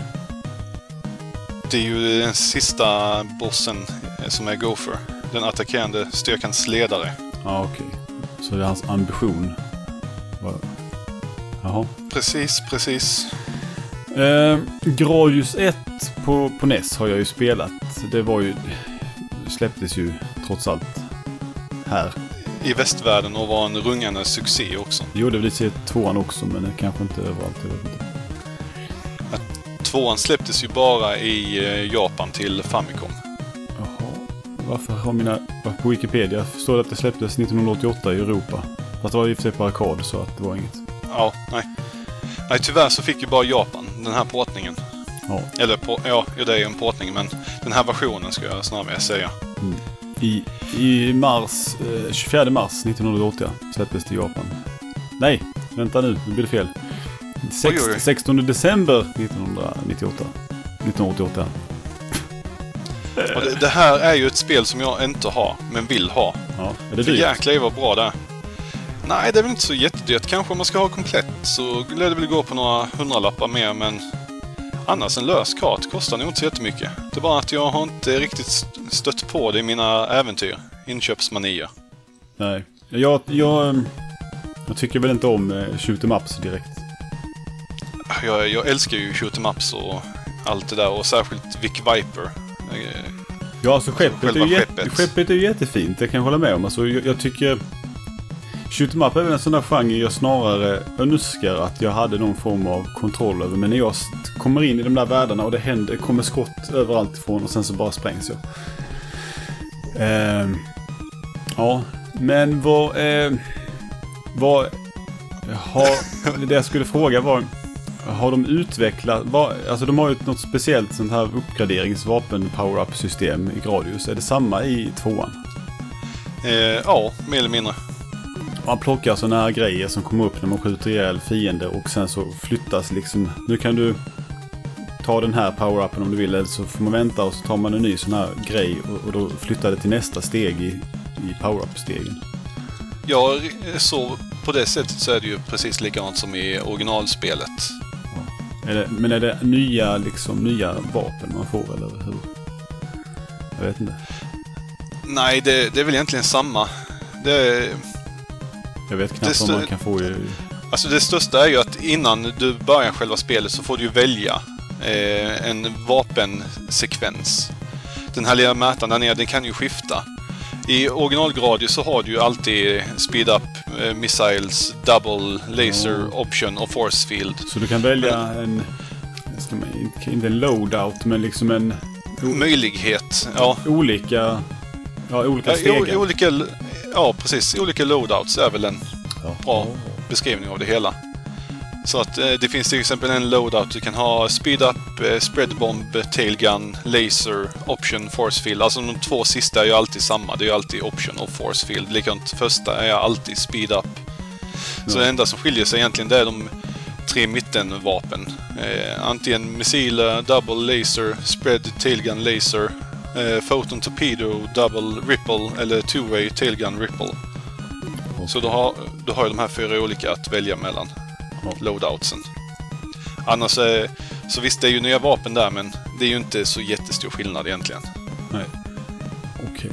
Det är ju den sista bossen som är Gopher. Den attackerande styrkans ledare. Ja, okej. Så det är hans ambition. Jaha. Precis, precis. Eh, Gradius 1 på, på NES har jag ju spelat. Det var ju... släpptes ju trots allt här. I västvärlden och var en rungande succé också. Det gjorde väl i tvåan också, men det kanske inte överallt. Jag vet inte. Tvåan släpptes ju bara i eh, Japan till Famicom. Jaha. Varför har mina... På Wikipedia står det att det släpptes 1988 i Europa. Fast det var i och för sig på arkad, så att det var inget. Ja, nej. Nej, tyvärr så fick ju bara Japan den här portningen. Ja. Eller på, ja, det är ju en portning, men den här versionen ska jag snarare säga. I, i mars, eh, 24 mars 1980 släpptes det i Japan. Nej, vänta nu, nu blir det fel. Sex, Oj, oj. 16 december 1998. 1988. Och det, det här är ju ett spel som jag inte har, men vill ha. Ja, är det För dyrt? jäklar i vad bra det är. Nej, det är väl inte så jättedyrt. Kanske om man ska ha komplett så lär det väl gå på några hundralappar mer, men annars en lös kart kostar nog inte så jättemycket. Det är bara att jag har inte riktigt st- stött på det i mina äventyr. Inköpsmanier. Nej. Jag, jag, ehm, jag tycker väl inte om eh, shoot em ups direkt. Jag, jag älskar ju shoot em ups och allt det där och särskilt Vic Viper. Eh, Ja, alltså skeppet är, ju jätte, skeppet. skeppet är ju jättefint. Det kan jag hålla med om. Alltså, jag, jag tycker... Shoot em up är väl en sån där genre jag snarare önskar att jag hade någon form av kontroll över. Men när jag kommer in i de där världarna och det händer, kommer skott överallt ifrån och sen så bara sprängs jag. Eh, ja, men vad... Eh, vad... Har, det jag skulle fråga var... Har de utvecklat, Var, alltså de har ju något speciellt sånt här uppgraderingsvapen power-up system i Gradius. Är det samma i tvåan? eh, ja, mer eller mindre. Man plockar sådana här grejer som kommer upp när man skjuter ihjäl fiender och sen så flyttas liksom. Nu kan du ta den här power-upen om du vill eller så får man vänta och så tar man en ny sån här grej och, och då flyttar det till nästa steg i, i power-up-stegen. Ja, så på det sättet så är det ju precis likadant som i originalspelet. Är det, men är det nya, liksom, nya vapen man får eller hur? Jag vet inte. Nej, det, det är väl egentligen samma. Det, Jag vet knappt vad stö- man kan få i... alltså det största är ju att innan du börjar själva spelet så får du ju välja eh, en vapensekvens. Den här lilla mätaren där nere, den kan ju skifta. I originalgradio så har du ju alltid speed up, eh, missiles, double, laser, Ja. option och force field. Så du kan välja en... Ska man, inte- en loadout men liksom en... Möjlighet, ja. Olika... Ja, olika Ja, steg. i, olika, ja, precis. Olika loadouts är väl en bra beskrivning av det hela. Så att eh, det finns till exempel en loadout. Du kan ha speed up, eh, spread bomb, tail gun, laser, option, force field. Alltså de två sista är ju alltid samma. Det är ju alltid option och force field. Likadant första är alltid speed up. Så Ja. det enda som skiljer sig egentligen det är de tre mittenvapen. Eh, antingen missiler, double laser, spread tailgun laser, eh, photon torpedo, double ripple eller two-way tailgun ripple. Så du har, du har ju de här fyra olika att välja mellan Ja. loadoutsen. Annars eh, så visst, det är ju nya vapen där men det är ju inte så jättestor skillnad egentligen. Nej. Okej.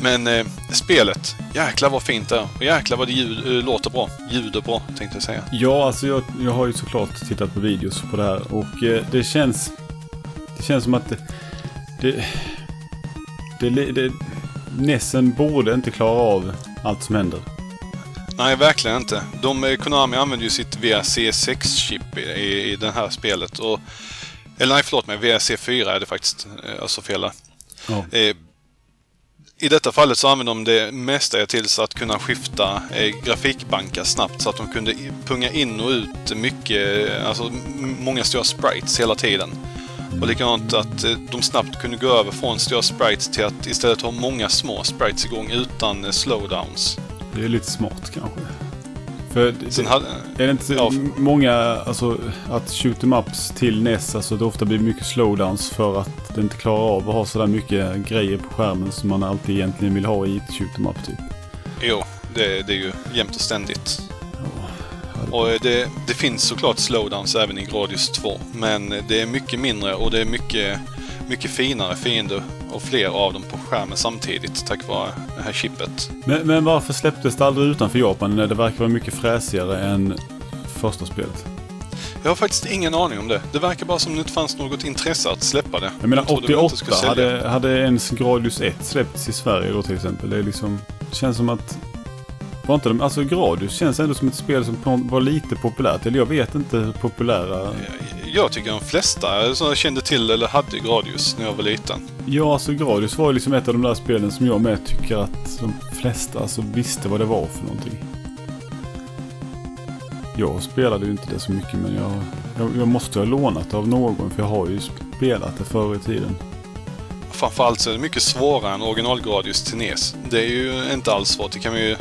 Men eh, spelet, jäklar vad fint det är. Och jäklar vad det ljud, eh, låter bra. Ljuder bra, tänkte jag säga. Ja, alltså jag, jag har ju såklart tittat på videos på det här och eh, det känns... Det känns som att det... det, det, Nessen borde inte klara av allt som händer. Nej, verkligen inte. De, eh, Konami använder ju sitt VRC6-chip i, i, i det här spelet. Och, eller nej, förlåt mig. VRC4 är det faktiskt. eh, Alltså fel där. Ja. Eh, I detta fallet så använde de det mesta till så att kunna skifta eh, grafikbankar snabbt så att de kunde punga in och ut mycket, eh, alltså många stora sprites hela tiden. Och likadant att eh, de snabbt kunde gå över från stora sprites till att istället ha många små sprites igång utan eh, slowdowns. Det är lite smart kanske. För det, hade, är det inte Ja. m- många, alltså att shoot em ups till NES, alltså det ofta blir mycket slowdowns för att det inte klarar av att ha sådär mycket grejer på skärmen som man alltid egentligen vill ha i ett shoot em up typ. jo, det, det är ju jämt och ständigt. Och eh, det, det finns såklart slowdowns även i Gradius 2. Men det är mycket mindre och det är mycket, mycket finare fiender och fler av dem på skärmen samtidigt tack vare det här chippet. Men, men varför släpptes det aldrig utanför Japan när det verkar vara mycket fräsigare än första spelet? Jag har faktiskt ingen aning om det. Det verkar bara som det inte fanns något intresse att släppa det. Jag menar trodde väl inte 88 det skulle sälja. hade, hade ens Gradius 1 släppts i Sverige då till exempel. Det är liksom, det känns som att... Var inte de, alltså Gradius känns ändå som ett spel som var lite populärt. Eller jag vet inte hur populära... Jag tycker de flesta som jag kände till eller hade Gradius när jag var liten. Ja, alltså Gradius var ju liksom ett av de där spelen som jag med tycker att de flesta alltså visste vad det var för någonting. Jag spelade ju inte det så mycket men jag, jag, jag måste ha lånat det av någon för jag har ju spelat det förr i tiden. Framförallt så är det mycket svårare än original Gradius till NES. Det är ju inte alls svårt. Det kan man ju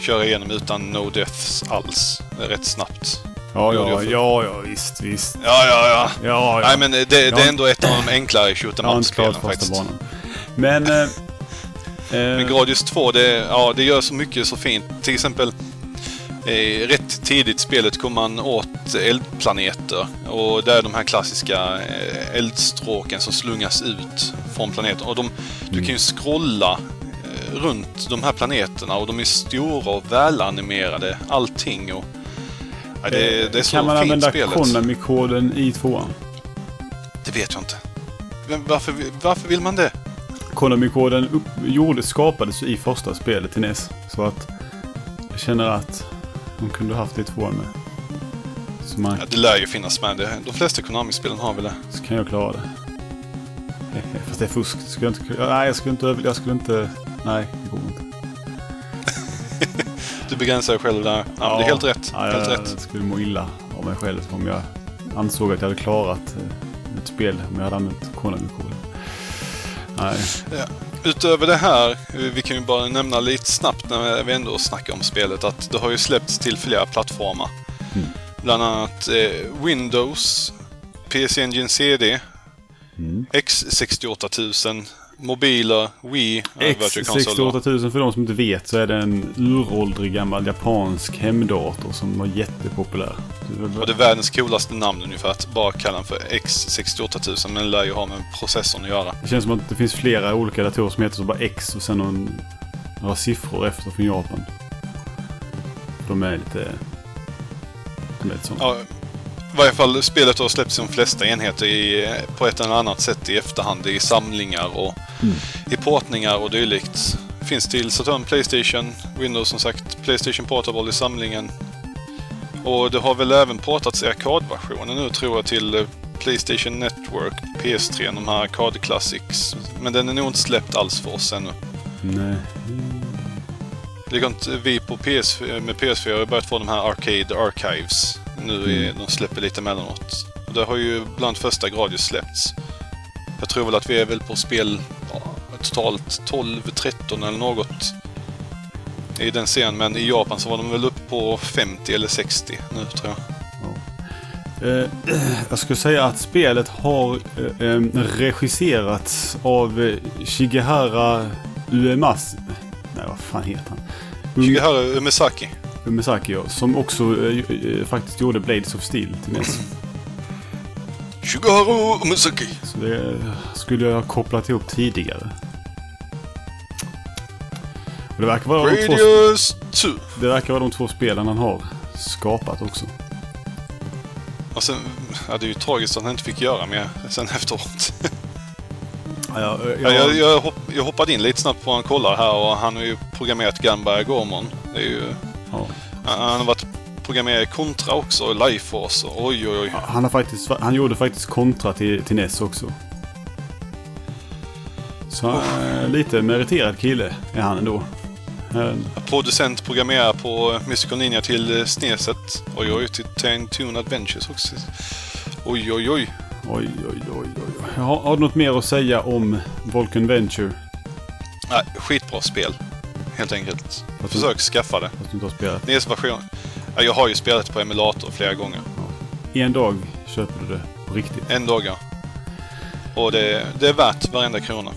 köra igenom utan no deaths alls. Rätt snabbt. Ja, ja, ja, ja, visst, visst. Ja, ja, ja. Ja, ja. Nej, men det, det är ändå ett av de enklare shoot em up-spelen faktiskt. banan. Men... Eh, Men eh, Gradius 2, det, ja, det gör så mycket så fint. Till exempel eh, rätt tidigt i spelet kommer man åt eldplaneter. Och det är de här klassiska eh, eldstråken som slungas ut från planeten. Och de, du kan ju scrolla eh, runt de här planeterna och de är stora och välanimerade. Allting. Och, ja, det, det är så kan man fint använda spelet. Konami-koden i tvåan? Det vet jag inte. Men varför, varför vill man det? Konami-koden upp, gjorde, skapades i första spelet till NES. Så att jag känner att de kunde haft det i tvåan med. Så, man, Ja, det lär ju finnas med. Det. De flesta Konami-spelen har väl det. så kan jag klara det. Fast det är fusk. Skulle jag inte, nej, jag skulle inte... Jag skulle inte... Nej, det går inte. [LAUGHS] Du begränsar dig själv där. Ja, men det är helt rätt. Ja, helt jag, rätt. jag skulle må illa av mig själv om jag ansåg att jag hade klarat eh, ett spel om jag hade använt Konami-koden. Nej. Utöver det här, eh, vi kan ju bara nämna lite snabbt när vi ändå snackar om spelet att det har ju släppts till flera plattformar. Mm. Bland annat eh, Windows, PC Engine CD, Mm. X68000, mobiler, Wii, ja, Virtual Console. då. X68000 för de som inte vet så är det en uråldrig gammal japansk hemdator som var jättepopulär. Och det är världens coolaste namn ungefär, att bara kalla den för X68000, men det lär ju ha med processorn att göra. Det känns som att det finns flera olika datorer som heter så bara X och sen någon, några siffror efter från Japan. De är lite... De är lite sånt. Ja, varje fall spelet har släppts i de flesta enheter i, på ett eller annat sätt i efterhand i samlingar och Mm. i portningar och dylikt. Finns till Saturn, Playstation, Windows som sagt, Playstation Portable i samlingen. Och det har väl även portats i arkadversionen nu tror jag till Playstation Network, PS3, de här Arcade Classics. Men den är nog inte släppt alls för oss ännu. Nej. Likadant vi på PS, med PS4 har börjat få de här Arcade Archives. Nu är, Mm. de släpper lite emellanåt. Och det har ju bland första Gradius släppts. Jag tror väl att vi är väl på spel ja, totalt 12-13 eller något. I den serien, men i Japan så var de väl uppe på 50 eller 60 nu tror jag. Eh, [CLEARS THROAT] jag skulle säga att spelet har eh, regisserats av eh, Shigehara Uemasi. Nej, vad fan heter han? Shigehara Umesaki. Ja. Som också eh, eh, faktiskt gjorde Blades of Steel till NES. Shigehara Umesaki. Så det skulle jag ha kopplat ihop tidigare. Och det verkar vara de två, Radius 2. det verkar vara de två spelen han har skapat också. Och sen, ja, det är ju tragiskt att han inte fick göra mer sen efteråt. [LAUGHS] Ja, jag, Ja, jag, jag, hopp, jag hoppade in lite snabbt på han kollar här och han har ju programmerat Gunbuy Gormon. Det är ju, ja. han har varit programmerare i Contra också, och Life Force. och Oj, oj, oj. Han, har faktiskt, han gjorde faktiskt kontra till, till NES också. Så eh, lite meriterad kille är han ändå. Eh, Producent, programmerar på Mystical Ninja till eh, Sneset. Oj, oj, till Toon Adventures också. Oj, oj, oj. oj, oj, oj, oj. Har, har du något mer att säga om Vulcan Venture? Nej, skitbra spel. Helt enkelt. Fast Försök skaffa det. Fast du inte har spelat. NES version. Ja, jag har ju spelat på emulator flera gånger. En dag köper du det på riktigt. En dag, ja. Och det, det är värt varenda krona.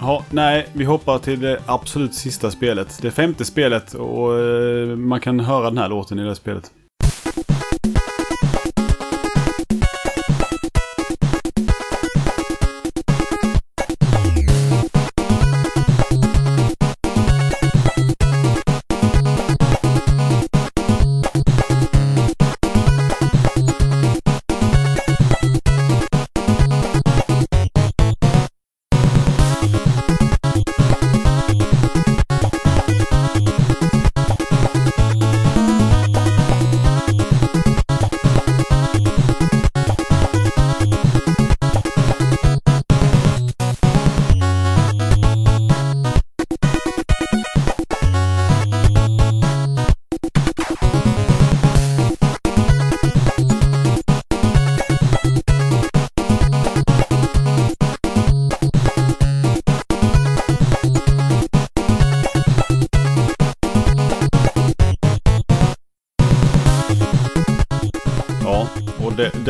Ja, nej, vi hoppar till det absolut sista spelet. Det femte spelet och eh, man kan höra den här låten i det spelet.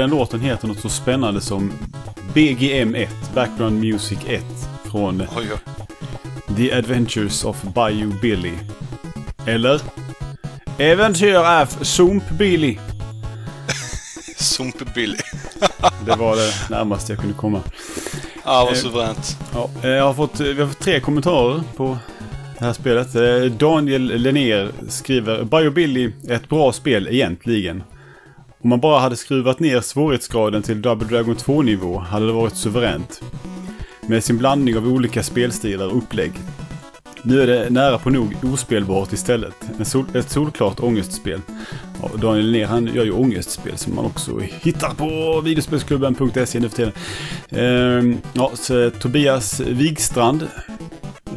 Den låten heter något så spännande som BGM1, Background Music 1, från Oj, oj. The Adventures of Bayou Billy. Eller? Äventyr av Sump Billy. [LAUGHS] Sumpbilly. Det var det närmaste jag kunde komma. Ah, vad Eh, suveränt. Ja, eh, jag har fått, vi har fått tre kommentarer på det här spelet. Eh, Daniel Lenner skriver Biobilly är ett bra spel egentligen. Om man bara hade skruvat ner svårighetsgraden till Double Dragon 2-nivå hade det varit suveränt. Med sin blandning av olika spelstilar och upplägg. Nu är det nära på nog ospelbart istället. En sol, ett solklart ångestspel. Ja, Daniel Ner han gör ju ångestspel som man också hittar på videospelsklubben.se nu för tiden. Ehm, ja, så Tobias Wigstrand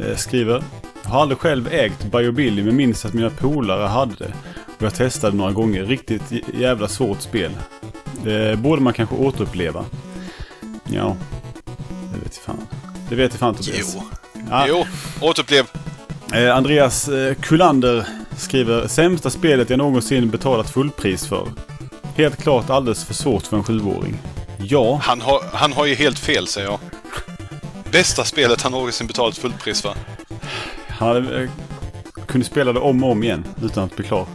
eh, skriver. Jag har aldrig själv ägt Biobilly men minns att mina polare hade det. Jag testade några gånger. Riktigt jävla svårt spel. Det borde man kanske återuppleva. Ja, det vet jag fan. Det vet jag fan Tobias. Jo. Ja, Jo, återupplev. Eh, Andreas eh, Kullander skriver sämsta spelet jag någonsin betalat fullpris för. Helt klart alldeles för svårt för en sjuåring. Ja, Han har, han har ju helt fel, säger jag. Bästa spelet han någonsin betalat fullpris för. han hade, eh, kunde spela det om och om igen utan att bli klar.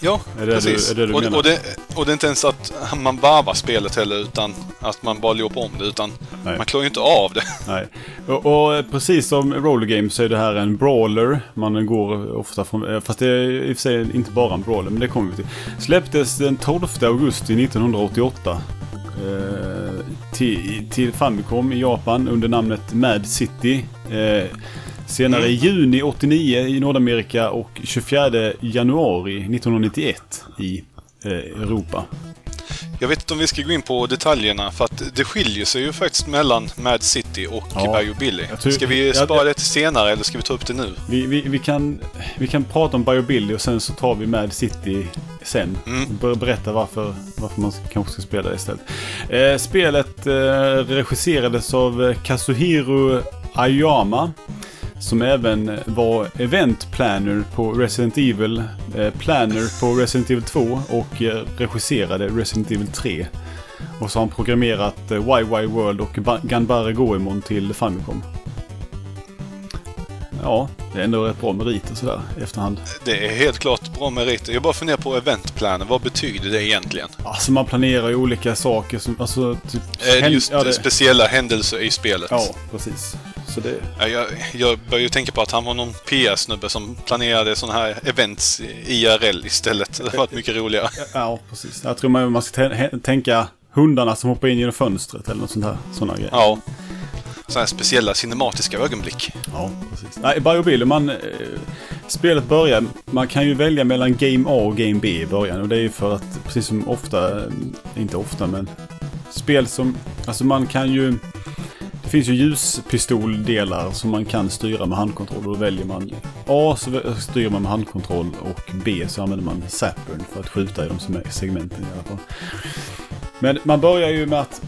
Ja, Är det precis. du- är det och, och, det, och det är inte ens att man varvar spelet heller, utan att man bara loopar om det. Utan Nej. man klarar ju inte av det. Nej. Och, och precis som Roller Games så är det här en brawler. Man går ofta från, eh, fast det är i och för sig inte bara en brawler, men det kommer vi till. Släpptes den 12 augusti 1988. Eh, till, till Famicom i Japan under namnet Mad City. Eh, senare i juni 89 i Nordamerika och 24 januari 1991 i eh, Europa. Jag vet inte om vi ska gå in på detaljerna, för att det skiljer sig ju faktiskt mellan Mad City och Ja, Bayou Billy. jag tror- Ska vi jag- spara jag- det till senare, eller ska vi ta upp det nu? Vi, vi, vi, kan, vi kan prata om Biobilly och sen så tar vi Mad City sen. Mm. Ber- Berätta varför, varför man kanske ska spela det istället. Eh, spelet eh, regisserades av eh, Kazuhiro Ayama. Som även var event planner på Resident Evil, eh, planner på Resident Evil 2 och eh, regisserade Resident Evil 3. Och så har han programmerat eh, YY World och Ba- Ganbare Goemon till Famicom. Ja, det är ändå rätt bra meriter sådär efterhand. Det är helt klart bra meriter. Jag bara funderar på eventplanen. Vad betyder det egentligen? Alltså man planerar ju olika saker som, alltså typ... Just ja, det, speciella händelser i spelet? ja, precis. Så det... Ja, Jag, jag börjar ju tänka på att han var någon PR-snubbe som planerade sådana här events IRL istället. Det varit mycket roligare. Ja, precis. Jag tror man, man ska tänka hundarna som hoppar in genom fönstret eller något sånt här. Sådana grejer. Ja. Sådana här speciella cinematiska ögonblick. Ja, precis. Nej, Biobilly, man... Eh, spelet börjar... Man kan ju välja mellan Game A och Game B i början. Och det är ju för att, precis som ofta... Inte ofta, men... Spel som... Alltså man kan ju det finns ju ljuspistoldelar som man kan styra med handkontroll. Och då väljer man A så styr man med handkontroll och B så använder man zappern för att skjuta i de som är segmenten i alla fall. Men man börjar ju med att...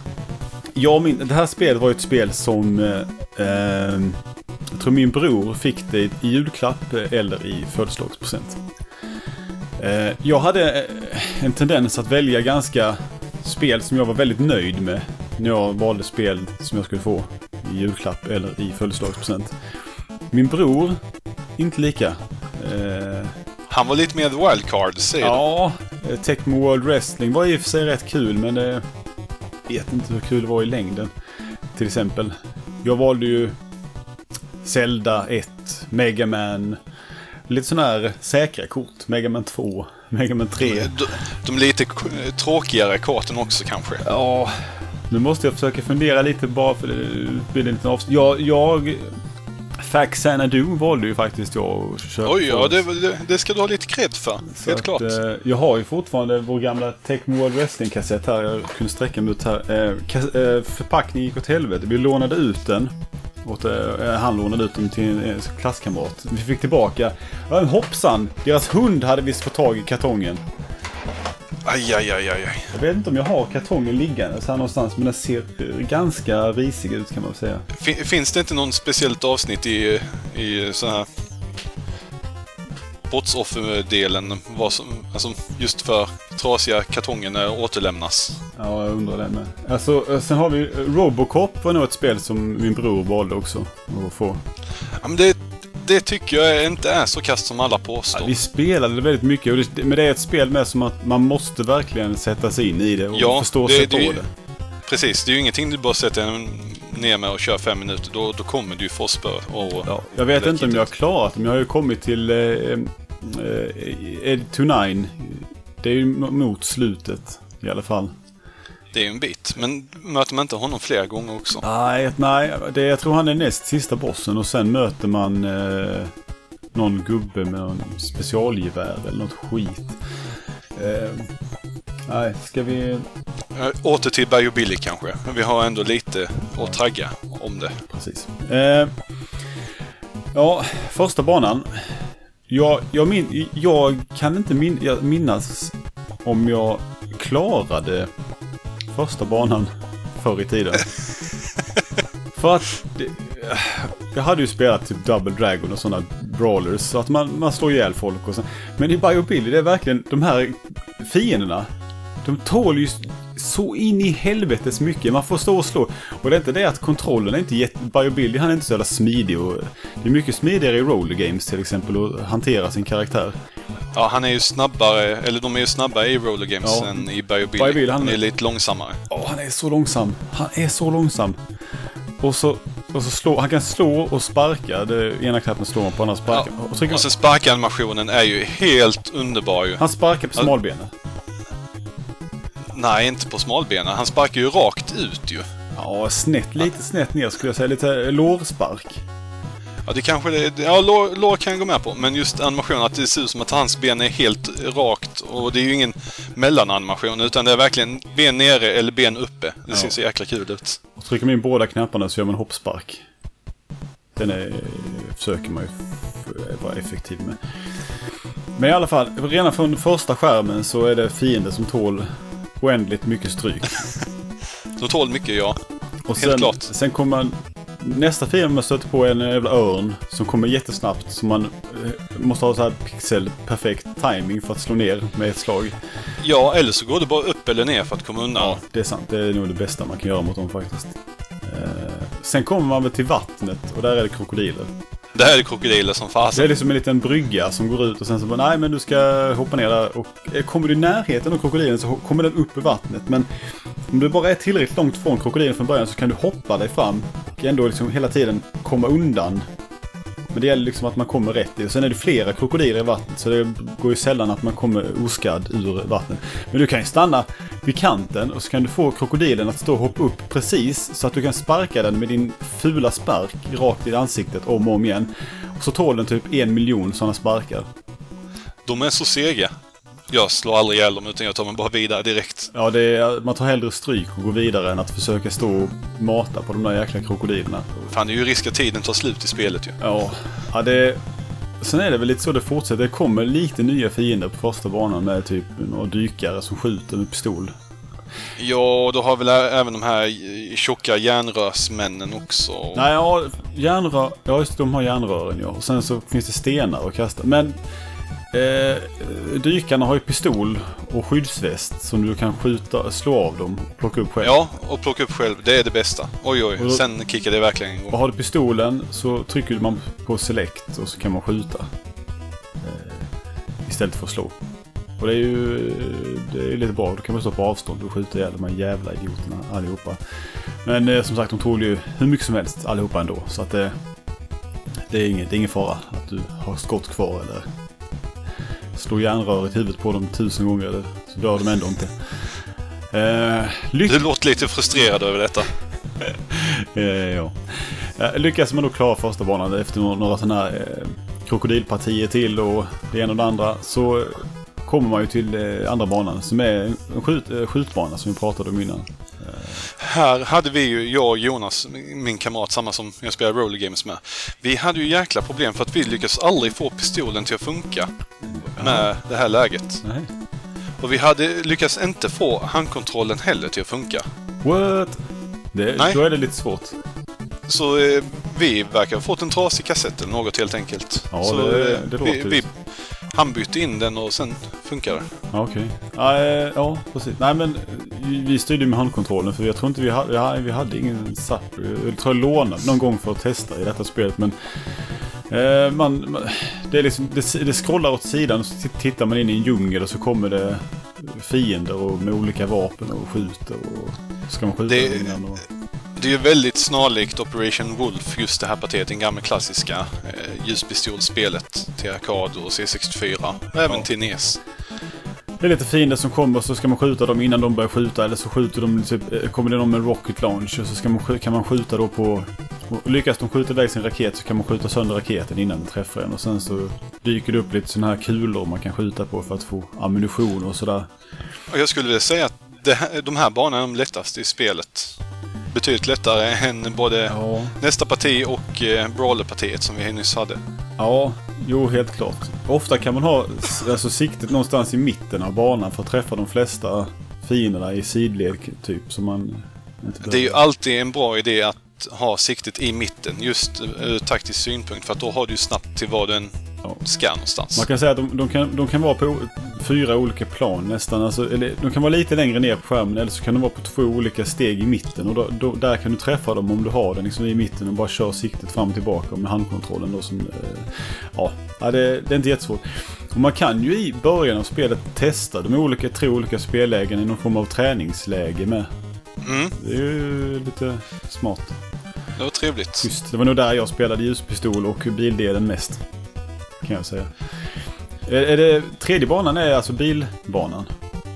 Jag min, det här spelet var ju ett spel som... Eh, ehm, jag tror min bror fick det i julklapp eller i födelsedagspresent. Eh, jag hade eh, en tendens att välja ganska spel som jag var väldigt nöjd med när jag valde spel som jag skulle få i julklapp eller i födelsedagspresent. Min bror, inte lika. Eh, Han var lite mer wildcard, säger ja, eh, Tecmo World Wrestling var i och för sig rätt kul men jag vet inte hur kul det var i längden. Till exempel. Jag valde ju Zelda 1, Mega Man. Lite sådana här säkra kort. Mega Man 2, Mega Man 3. De, de lite tråkigare korten också kanske. Ja, nu måste jag försöka fundera lite bara för det blir en liten avs- Jag, jag... Fax Xanadu valde ju faktiskt jag att köpa. Oj, ja, det, det, det ska du ha lite cred för. Så Helt att, klart. eh, jag har ju fortfarande vår gamla Tecmo World Wrestling-kassett här. Jag kunde sträcka mig ut här. Eh, eh, förpackningen gick åt helvete. Vi lånade ut den. Åt, eh, han lånade ut den till en, en klasskamrat. Vi fick tillbaka. Ja, hoppsan! Deras hund hade visst fått tag i kartongen. Aj, aj, aj, aj. Jag vet inte om jag har kartongen liggande så här någonstans. Men den ser ganska risig ut kan man säga. Fin, finns det inte någon speciellt avsnitt i, i så här brottsofferdelen vad som, alltså just för trasiga det återlämnas? Ja, jag undrar det med. Alltså, eh, sen har vi Robocop var nog ett spel som min bror valde också att få. Ja, men det, det tycker jag inte är så kast som alla Ja, påstår. vi spelade väldigt mycket, och det, men det är ett spel med som att man måste verkligen sätta sig in i det och Ja, förstå det- sig det på det. Precis, det är ju ingenting du bara sätter ner med och kör fem minuter. Då, då kommer du ju få spö. Och, Ja, jag vet det inte om jag har klarat det, men jag har ju kommit till eh, eh, Ed to Nine. Det är ju mot slutet i alla fall. Det är ju en bit. Men möter man inte honom flera gånger också? Nej, nej det, jag tror han är näst sista bossen och sen möter man eh, någon gubbe med någon specialgevär eller något skit. Eh, nej, ska vi... Eh, Åter till Berg och Billy kanske. Men vi har ändå lite att tagga om det. Precis. Eh, ja, första banan. Jag, jag, min, jag kan inte min, jag minnas om jag klarade första banan förr i tiden. För att det, jag hade ju spelat typ Double Dragon och sådana brawlers. Så att man, man slår ihjäl folk och så. Men i Biobilly, det är verkligen de här fienderna. De tål ju så in i helvetes mycket. Man får stå och slå. Och det är inte det att kontrollen är inte jätte... Biobilly han är inte så jävla smidig. Och det är mycket smidigare i roller games till exempel att hantera sin karaktär. Ja, han är ju snabbare, eller de är ju snabbare i roller games Ja. än i och Billy. Och Billy, han är lite långsammare. Åh, han är så långsam. Han är så långsam. Och så, och så slår, han kan slå och sparka. Det ena knappen slår man på, andra Ja. sparkar. Och trycker, Och sen sparkanimationen är ju helt underbar ju. han sparkar på smalbenet. Nej, inte på smalbenen. Han sparkar ju rakt ut ju. Ja, snett. Lite snett ner skulle jag säga. Lite lårspark. Ja, det kanske det... Ja, lår, lår kan jag gå med på. Men just animationen, att det ser ut som att hans ben är helt rakt. Och det är ju ingen mellananimation, utan det är verkligen ben nere eller ben uppe. Det Ja. ser så jäkla kul ut. Och trycker man in båda knapparna så gör man hoppspark. Den är, försöker man ju vara effektiv med. Men i alla fall, redan från första skärmen så är det fiender som tål oändligt mycket stryk. [LAUGHS] De tål mycket, ja. Och Helt sen, klart. sen kommer man... Nästa fiende stöter på är en jävla örn som kommer jättesnabbt. Så man eh, måste ha så här pixel perfekt timing för att slå ner med ett slag. Ja, eller så går det bara upp eller ner för att komma undan. Ja, det är sant. Det är nog det bästa man kan göra mot dem faktiskt. Eh, sen kommer man väl till vattnet och där är det krokodiler. Det här är krokodiler som fasen. Det är liksom en liten brygga som går ut och sen så bara nej men du ska hoppa ner där och eh, kommer du i närheten av krokodilen så kommer den upp i vattnet. Men om du bara är tillräckligt långt från krokodilen från början så kan du hoppa dig fram och ändå liksom hela tiden komma undan. Men det gäller liksom att man kommer rätt i. Och sen är det flera krokodiler i vattnet så det går ju sällan att man kommer oskadd ur vattnet. Men du kan ju stanna vid kanten och så kan du få krokodilen att stå och hoppa upp precis så att du kan sparka den med din fula spark rakt i ansiktet om och om igen. Och så tål den typ en miljon sådana sparkar. De är så sega. Jag slår aldrig ihjäl dem utan jag tar mig bara vidare direkt. Ja, det är, man tar hellre stryk och går vidare än att försöka stå och mata på de där jäkla krokodilerna. Fan, det är ju risk att tiden tar slut i spelet ju. Ja, ja det... Sen är det väl lite så det fortsätter. Det kommer lite nya fiender på första banan med typ några dykare som skjuter med pistol. Ja, och då har väl även de här tjocka järnrörsmännen också. Nej, ja, järnrör... Ja, just de har järnrören ja. Och sen så finns det stenar att kasta. Men eh, dykarna har ju pistol och skyddsväst som du kan skjuta, slå av dem och plocka upp själv. Ja, och plocka upp själv. Det är det bästa. Oj, oj. Då- Sen kickar det verkligen igång. Och har du pistolen så trycker man på select och så kan man skjuta. Eh, istället för att slå. Och det är ju det är lite bra. Då kan man stå på avstånd och skjuta ihjäl de här jävla idioterna allihopa. Men eh, som sagt, de tål ju hur mycket som helst allihopa ändå. Så att det, det, är ingen, det är ingen fara att du har skott kvar eller slår järnröret i huvudet på dem tusen gånger. Så dör de ändå inte. Eh, lyck- Du låter lite frustrerad över detta. [LAUGHS] Eh, ja. Eh, lyckas man då klara första banan efter några, sådana här eh, krokodilpartier till och det ena och det andra så kommer man ju till eh, andra banan som är en skjut, eh, skjutbana som vi pratade om innan. Här hade vi ju, jag och Jonas, min kamrat, samma som jag spelar roller games med. Vi hade ju jäkla problem för att vi lyckades aldrig få pistolen till att funka med det här läget. Nej. Och vi hade lyckats inte få handkontrollen heller till att funka. What? Det, Nej. då är det lite svårt. Så eh, vi verkar ha fått en trasig kassett eller något helt enkelt. Ja, så, det- eh, det vi, låter vi. Han bytte in den och sen funkar det. Ja, Okej. Ja, eh, ja, precis. Nej men vi- styrde med handkontrollen för jag tror inte vi hade, vi hade ingen SAP. Jag tror jag lånade någon gång för att testa i detta spelet men eh, man, man, det, är liksom, det, det scrollar åt sidan och så tittar man in i en djungel och så kommer det fiender och med olika vapen och skjuter och ska man skjuta Det- innan och, Det är ju väldigt snarlikt Operation Wolf, just det här partiet. Den gamla klassiska eh, ljuspistolspelet till arkad och C64. Och även Ja. till NES. Det är lite fiender som kommer så ska man skjuta dem innan de börjar skjuta eller så skjuter de typ, eh, kommer det någon med rocket launch och så ska man, kan man skjuta då på... Lyckas de skjuta iväg sin raket så kan man skjuta sönder raketen innan den träffar en och sen så dyker det upp lite sådana här kulor man kan skjuta på för att få ammunition och sådär. Jag skulle vilja säga att det de här banorna är de lättaste i spelet. Betydligt lättare än både Ja. nästa parti och eh, Brawler-partiet som vi nyss hade. Ja, jo helt klart. Ofta kan man ha alltså, siktet någonstans i mitten av banan för att träffa de flesta fienderna i sidled typ som man Det är ju alltid en bra idé att ha siktet i mitten, just ur taktisk synpunkt. För att då har du snabbt till vad du än Ja. ska någonstans. Man kan säga att de, de, kan, de kan vara på fyra olika plan nästan. Alltså, eller, de kan vara lite längre ner på skärmen eller så kan de vara på två olika steg i mitten. Och då, då, där kan du träffa dem om du har den liksom i mitten och bara kör siktet fram och tillbaka med handkontrollen. Då, som, eh, ja, ja det, det är inte jättesvårt. Och man kan ju i början av spelet testa de olika, tre olika spellägen i någon form av träningsläge med. Mm, Det är ju lite smart. det var trevligt. Just, det var nog där jag spelade ljuspistol och bildelen mest. Kan jag säga. Är, är det, tredje banan är alltså bilbanan.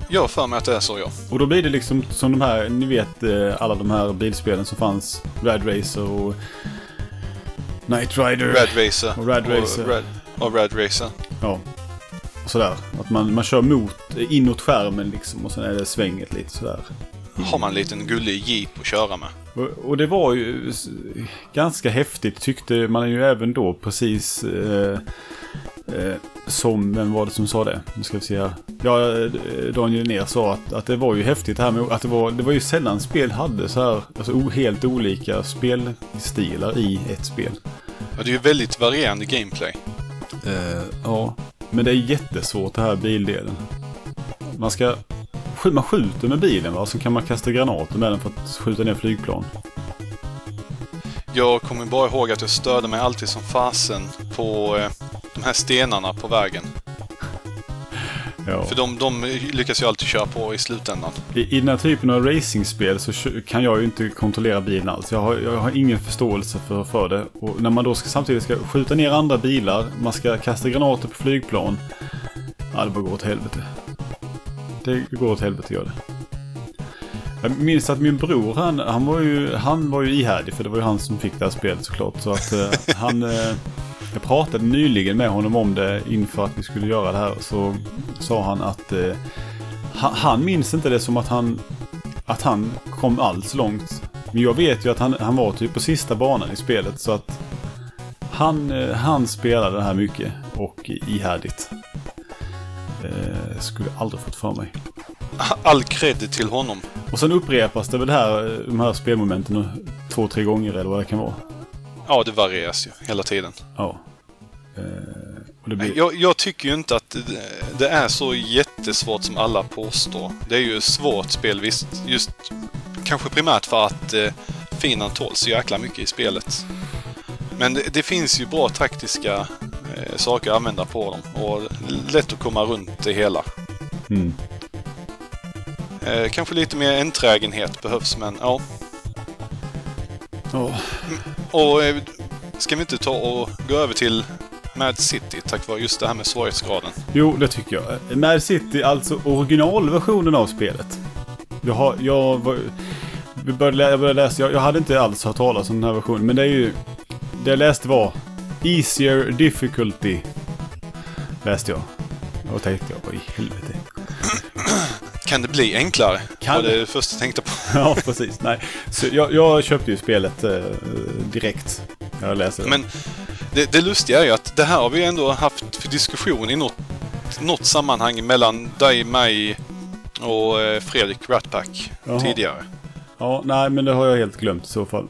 Jag för mig att det är så, ja. Och då blir det liksom som de här, ni vet eh, alla de här bilspelen som fanns. Rad Racer och Night Rider. Rad Racer. Och Rad Racer. Och Rad, och Rad Racer. Ja. Och sådär. Att man, man kör mot, inåt skärmen liksom och sen är det svänget lite sådär. Har man en liten gullig jeep att köra med. Och, det var ju ganska häftigt tyckte man ju även då precis eh, eh, som, vem var det som sa det? Nu ska vi se här. Ja, eh, Daniel ner sa att, att det var ju häftigt det här med att det var, det var ju sällan spel hade så här, alltså helt olika spelstilar i ett spel. Ja, det är ju väldigt varierande gameplay. Eh, ja, men det är jättesvårt det här bildelen. Man ska, sk- man skjuter med bilen va, så kan man kasta granater med den för att skjuta ner flygplan. Jag kommer bara ihåg att jag störde mig alltid som fasen på eh, de här stenarna på vägen. Ja. För de, de lyckas jag alltid köra på i slutändan. I, I den här typen av racingspel så kan jag ju inte kontrollera bilen alls. Jag har, jag har ingen förståelse för, för det. Och när man då ska, samtidigt ska skjuta ner andra bilar, man ska kasta granater på flygplan. Ja, det bara går åt helvete. Det går åt helvete gör det. Jag minns att min bror, han, han, var ju, han var ju ihärdig för det var ju han som fick det här spelet såklart. Så att eh, [LAUGHS] han, eh, jag pratade nyligen med honom om det inför att vi skulle göra det här. Så sa han att eh, han, han minns inte det som att han, att han kom alls långt. Men jag vet ju att han, han var typ på sista banan i spelet så att han, eh, han spelade det här mycket och ihärdigt. Eh, skulle aldrig fått för mig. All cred till honom. Och sen upprepas det väl här, eh, de här spelmomenten två, tre gånger eller vad det kan vara. Ja, det varieras ju hela tiden. Ja. Eh, blir... Jag, jag tycker ju inte att det, det är så jättesvårt som alla påstår. Det är ju ett svårt spel visst. Just kanske primärt för att eh, finan tåls så jäkla mycket i spelet. Men det, det finns ju bra taktiska saker att använda på dem och lätt att komma runt det hela. Mm. Eh, kanske lite mer enträgenhet behövs men ja. Ja. Och eh, ska vi inte ta och gå över till Mad City tack vare just det här med svårighetsgraden? Jo, det tycker jag. Mad City, alltså originalversionen av spelet. Jag har, jag var, började, jag började läsa, jag, jag hade inte alls hört talas om den här versionen, men det är ju, det jag läste var Easier Difficulty. Läste jag. Och tänkte jag, i helvete. [CLEARS THROAT] Kan det bli enklare? Kan var det? det första jag tänkte på. [LAUGHS] Ja, precis. Nej. Så jag, jag köpte ju spelet eh, direkt. Jag läste det. Men det, det lustiga är ju att det här har vi ändå haft för diskussion i något, något sammanhang mellan dig, mig och eh, Fredrik Ratpack Jaha. tidigare. Ja, nej men det har jag helt glömt i så fall.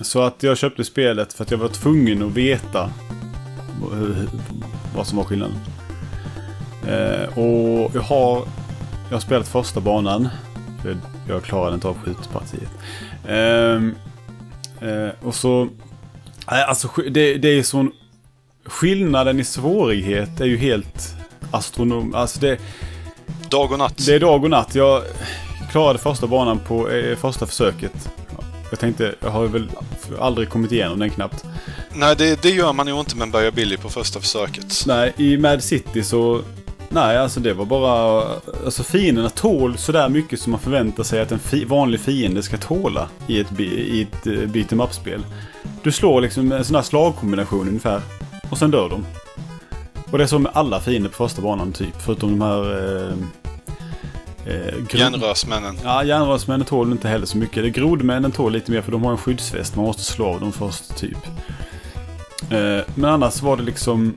Så att jag köpte spelet för att jag var tvungen att veta vad som var skillnaden. Eh, och jag har, jag har spelat första banan. För jag klarade inte av skjutpartiet. Ehm, eh, och så... Alltså det, det är sån... Skillnaden i svårighet är ju helt astronom... Alltså det... Dag och natt. Det är dag och natt. Jag klarade första banan på eh, första försöket. Jag tänkte, jag har väl aldrig kommit igenom den knappt. Nej, det, det gör man ju inte med en Börja Billy på första försöket. Nej, i Mad City så... Nej, alltså det var bara... Alltså fienderna tål sådär mycket som man förväntar sig att en fi, vanlig fiende ska tåla i ett, i ett uh, beat em up-spel. Du slår liksom en sån här slagkombination ungefär. Och sen dör de. Och det är så med alla fiender på första banan typ. Förutom de här... Eh, eh, gro- Järnrörsmännen. Ja, järnrörsmännen tål inte heller så mycket. Det grodmännen tål lite mer för de har en skyddsväst. Man måste slå av dem först, typ. Eh, men annars var det liksom...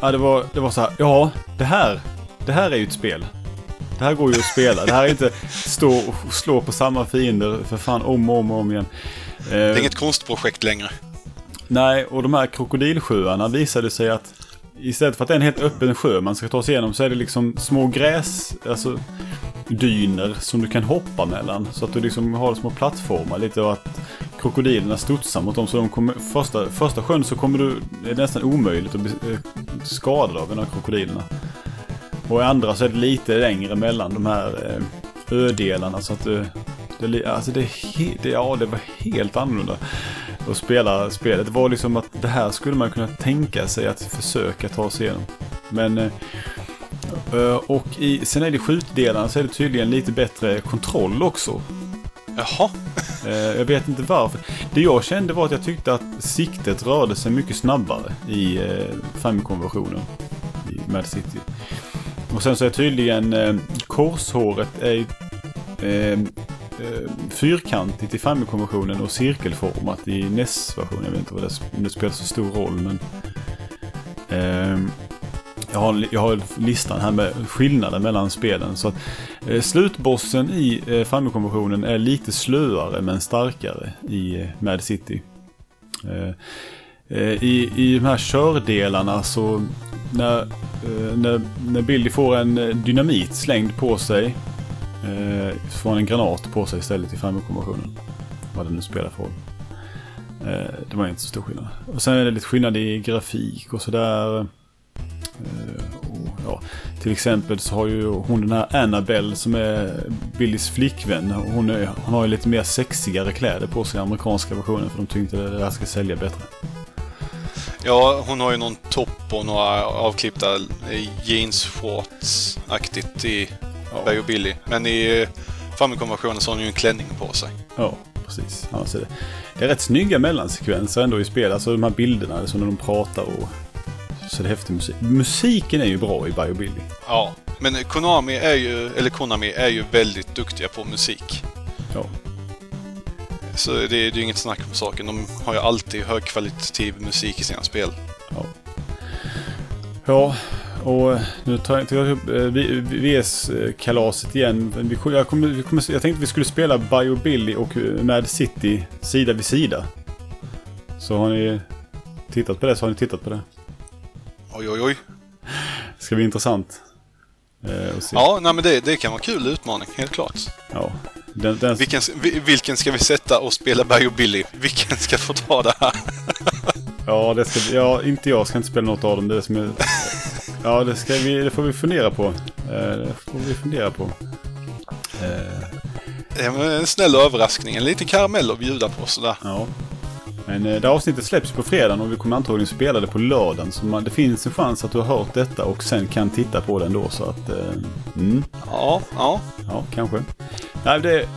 Ja, det var, det var så här. Ja, det här. Det här är ju ett spel. Det här går ju att spela. Det här är inte stå och slå på samma fiender för fan om och om och om igen. Eh, Det är inget konstprojekt längre. Nej, och de här krokodilsjöarna visade sig att istället för att det är en helt öppen sjö man ska ta sig igenom så är det liksom små gräs, alltså dyner som du kan hoppa mellan. Så att du liksom har små plattformar lite och att krokodilerna studsar mot dem. Så de kommer, första, första sjön så kommer du, det är nästan omöjligt att bli eh, skadad av de här krokodilerna. Och i andra så är det lite längre mellan de här eh, ödelarna så att du, det, alltså det, det, ja, det var helt annorlunda att spela spelet. Det var liksom att det här skulle man kunna tänka sig att försöka ta sig igenom. Men... eh, eh, Och i, sen är det skjutdelarna så är det tydligen lite bättre kontroll också. Jaha. Eh, Jag vet inte varför. Det jag kände var att jag tyckte att siktet rörde sig mycket snabbare i Famicom-versionen. I Mad City. Och sen så är tydligen korshåret är, eh, fyrkantigt i Famicom-versionen och cirkelformat i NES-versionen. Jag vet inte vad det, om det spelar så stor roll men... Eh, jag har, jag har listan här med skillnaden mellan spelen. Så att, eh, slutbossen i eh, Famicom-versionen är lite slöare men starkare i eh, Mad City. Eh, eh i, I de här kördelarna så när, eh, när, när Billy får en eh, dynamit slängd på sig eh, så får han en granat på sig istället i Famicom-versionen. Vad det nu spelar för roll. Eh, det var inte så stor skillnad. Och sen är det lite skillnad i grafik och sådär. Eh, och, ja, till exempel så har ju hon den här Annabelle som är Billys flickvän. Hon, är, hon har ju lite mer sexigare kläder på sig i amerikanska versionen för de tyckte det där ska sälja bättre. Ja, hon har ju någon topp och några avklippta jeansshorts-aktigt i Ja. Bay och Billy. Men i eh, Famicom-versionen så har hon ju en klänning på sig. Ja, precis. Annars är det, det är rätt snygga mellansekvenser ändå i spel. Alltså de här bilderna, som när de pratar och... Så det är häftig musik. Musiken är ju bra i Biobilly. Ja, men Konami är ju, eller Konami är ju väldigt duktiga på musik. Ja. Så det, det är ju inget snack om saken. De har ju alltid högkvalitativ musik i sina spel. Ja. Ja, och nu tar jag, tar jag upp eh, VS-kalaset igen. Vi, jag, kommer, vi kommer, jag tänkte vi skulle spela Biobilly och eh, Mad City sida vid sida. Så har ni tittat på det så har ni tittat på det. Oj, oj, oj. Det ska bli intressant. Eh. Ja, nej men det, det kan vara kul utmaning, helt klart. ja. Den, den, Vilken, vi- vilken ska vi sätta och spela Bio Billy? Vilken ska få ta det här? ja, det ska, ja, inte jag ska inte spela något av dem. Det är som är, [LAUGHS] ja, det, ska vi, det får vi fundera på. Eh, det får vi fundera på. Eh, en snäll överraskning, en liten karamell att bjuda på sådär. Ja. Men eh, det här avsnittet släpps på fredagen och vi kommer antagligen spela det på lördagen. Så man, det finns en chans att du har hört detta och sen kan titta på det ändå. Så att... Mm, Ja, ja. ja, kanske. Nej, det...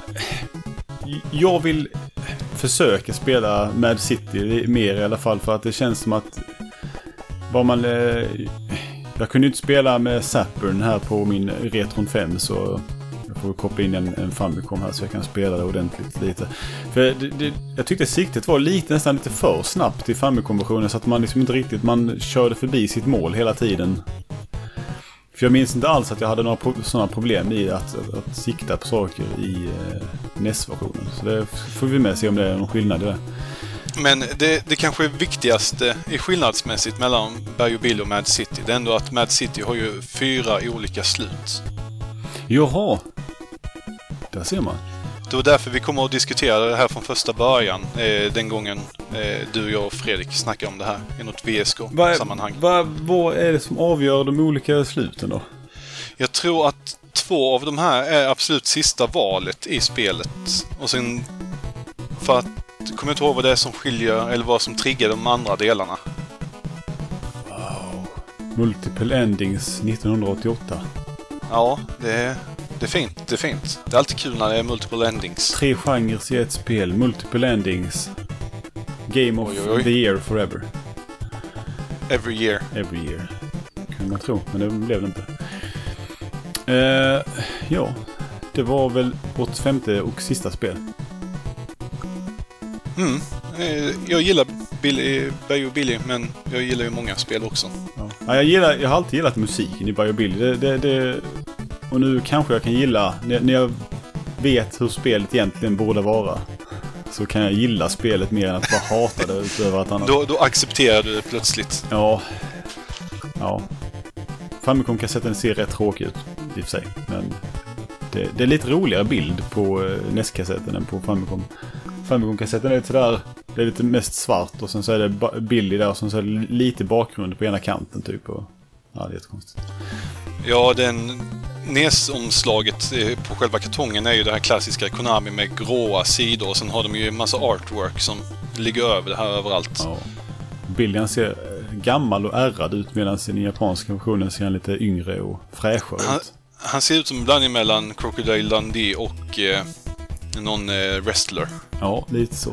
Jag vill försöka spela Mad City mer i alla fall för att det känns som att... Vad man... Jag kunde ju inte spela med Saturn här på min Retron 5 så... Jag får koppla in en, en Famicom här så jag kan spela det ordentligt lite. För det, det, jag tyckte siktet var lite, nästan lite för snabbt i Famicom-versionen så att man liksom inte riktigt, man körde förbi sitt mål hela tiden. För jag minns inte alls att jag hade några pro- sådana problem i att, att, att sikta på saker i eh, NES-versionen. Så det får vi med se om det är någon skillnad i det. Men det, det kanske viktigaste i skillnadsmässigt mellan Bio Billy och Mad City, det är ändå att Mad City har ju fyra olika slut. Jaha! Där ser man. Det var därför vi kommer att diskutera det här från första början, eh, den gången eh, du, jag och Fredrik snackade om det här i något VSK-sammanhang. Vad vad är det som avgör de olika sluten då? Jag tror att två av de här är absolut sista valet i spelet. Och sen... För att... Kommer inte ihåg vad det är som skiljer, eller vad som triggar de andra delarna. Multiple Endings 1988. Ja, det är, det är fint. Det är fint. Det är alltid kul när det är multiple endings. Tre genrer i ett spel. Multiple Endings. Game of Oj, oj, oj. the year forever. Every year. Every year. Kunde man tro, men det blev det inte. Eh, ja, det var väl vårt femte och sista spel. Mm. Eh, Jag gillar Billy, Bio Billy, men jag gillar ju många spel också. Ja. Ja, jag, gillar, jag har alltid gillat musiken i Biobilly. Det, det, det, och nu kanske jag kan gilla, när, när jag vet hur spelet egentligen borde vara. Så kan jag gilla spelet mer än att bara hata det utöver att annat. Då, då accepterar du det plötsligt. Ja. Ja. Famicom-kassetten ser rätt tråkig ut i och för sig. Men det, det är lite roligare bild på eh, NES-kassetten än på Famicom. Famicom-kassetten är lite sådär, det är lite mest svart och sen så är det Billy där och sen så är det lite bakgrund på ena kanten typ. Och, ja, det är jättekonstigt. Ja, den NES-omslaget på själva kartongen är ju det här klassiska Konami med gråa sidor och sen har de ju en massa artwork som ligger över det här överallt. Ja. Billy han ser eh, gammal och ärrad ut medan i den japanska versionen ser han lite yngre och fräschare Han, ut. han ser ut som en blandning mellan Crocodile Dundee och eh, någon eh, wrestler. Ja, lite så.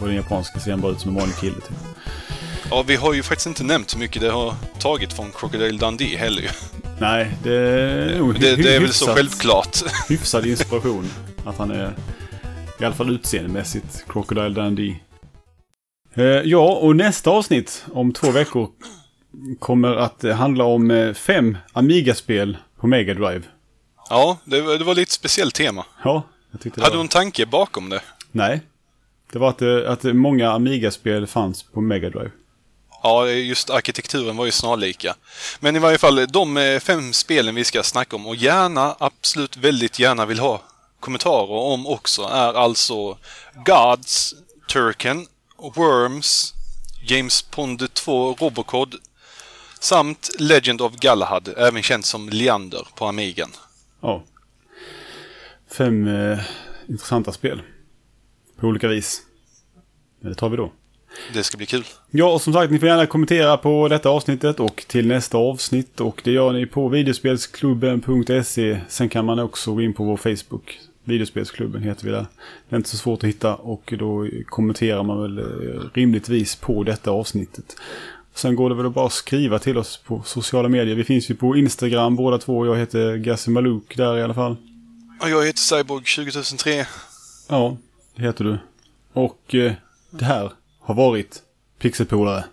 Och den japanska ser han bara ut som en vanlig kille typ. Ja, vi har ju faktiskt inte nämnt hur mycket det har tagit från Crocodile Dundee heller ju. Nej, det är nog Det, det är väl så självklart. [LAUGHS] hyfsad inspiration. Att han är, i alla fall utseendemässigt, Crocodile Dundee. Eh, ja, och nästa avsnitt om två veckor kommer att handla om eh, fem Amiga-spel på Mega Drive. Ja, det, var- det var lite speciellt tema. Ja, Hade var... du en tanke bakom det? Nej. Det var att, det- att många Amiga-spel fanns på Mega Drive. Ja, just arkitekturen var ju snarlika. Men i varje fall, de eh, fem spelen vi ska snacka om och gärna, absolut väldigt gärna vill ha kommentarer om också är alltså Gods, Turken, Worms, James Pond 2 Robocod samt Legend of Galahad, även känd som Leander på Amigan. Ja fem eh, intressanta spel. På olika vis. Men det tar vi då. Det ska bli kul. Ja, och som sagt, ni får gärna kommentera på detta avsnittet och till nästa avsnitt. Och det gör ni på videospelsklubben.se. Sen kan man också gå in på vår Facebook. Videospelsklubben heter vi där. Det är inte så svårt att hitta och då kommenterar man väl eh, rimligtvis på detta avsnittet. Sen går det väl att bara skriva till oss på sociala medier. Vi finns ju på Instagram båda två. Jag heter Gassi Malouk där i alla fall. Och jag heter Cyborg 2003. Ja, det heter du. Och eh, det här har varit Pixelpolare.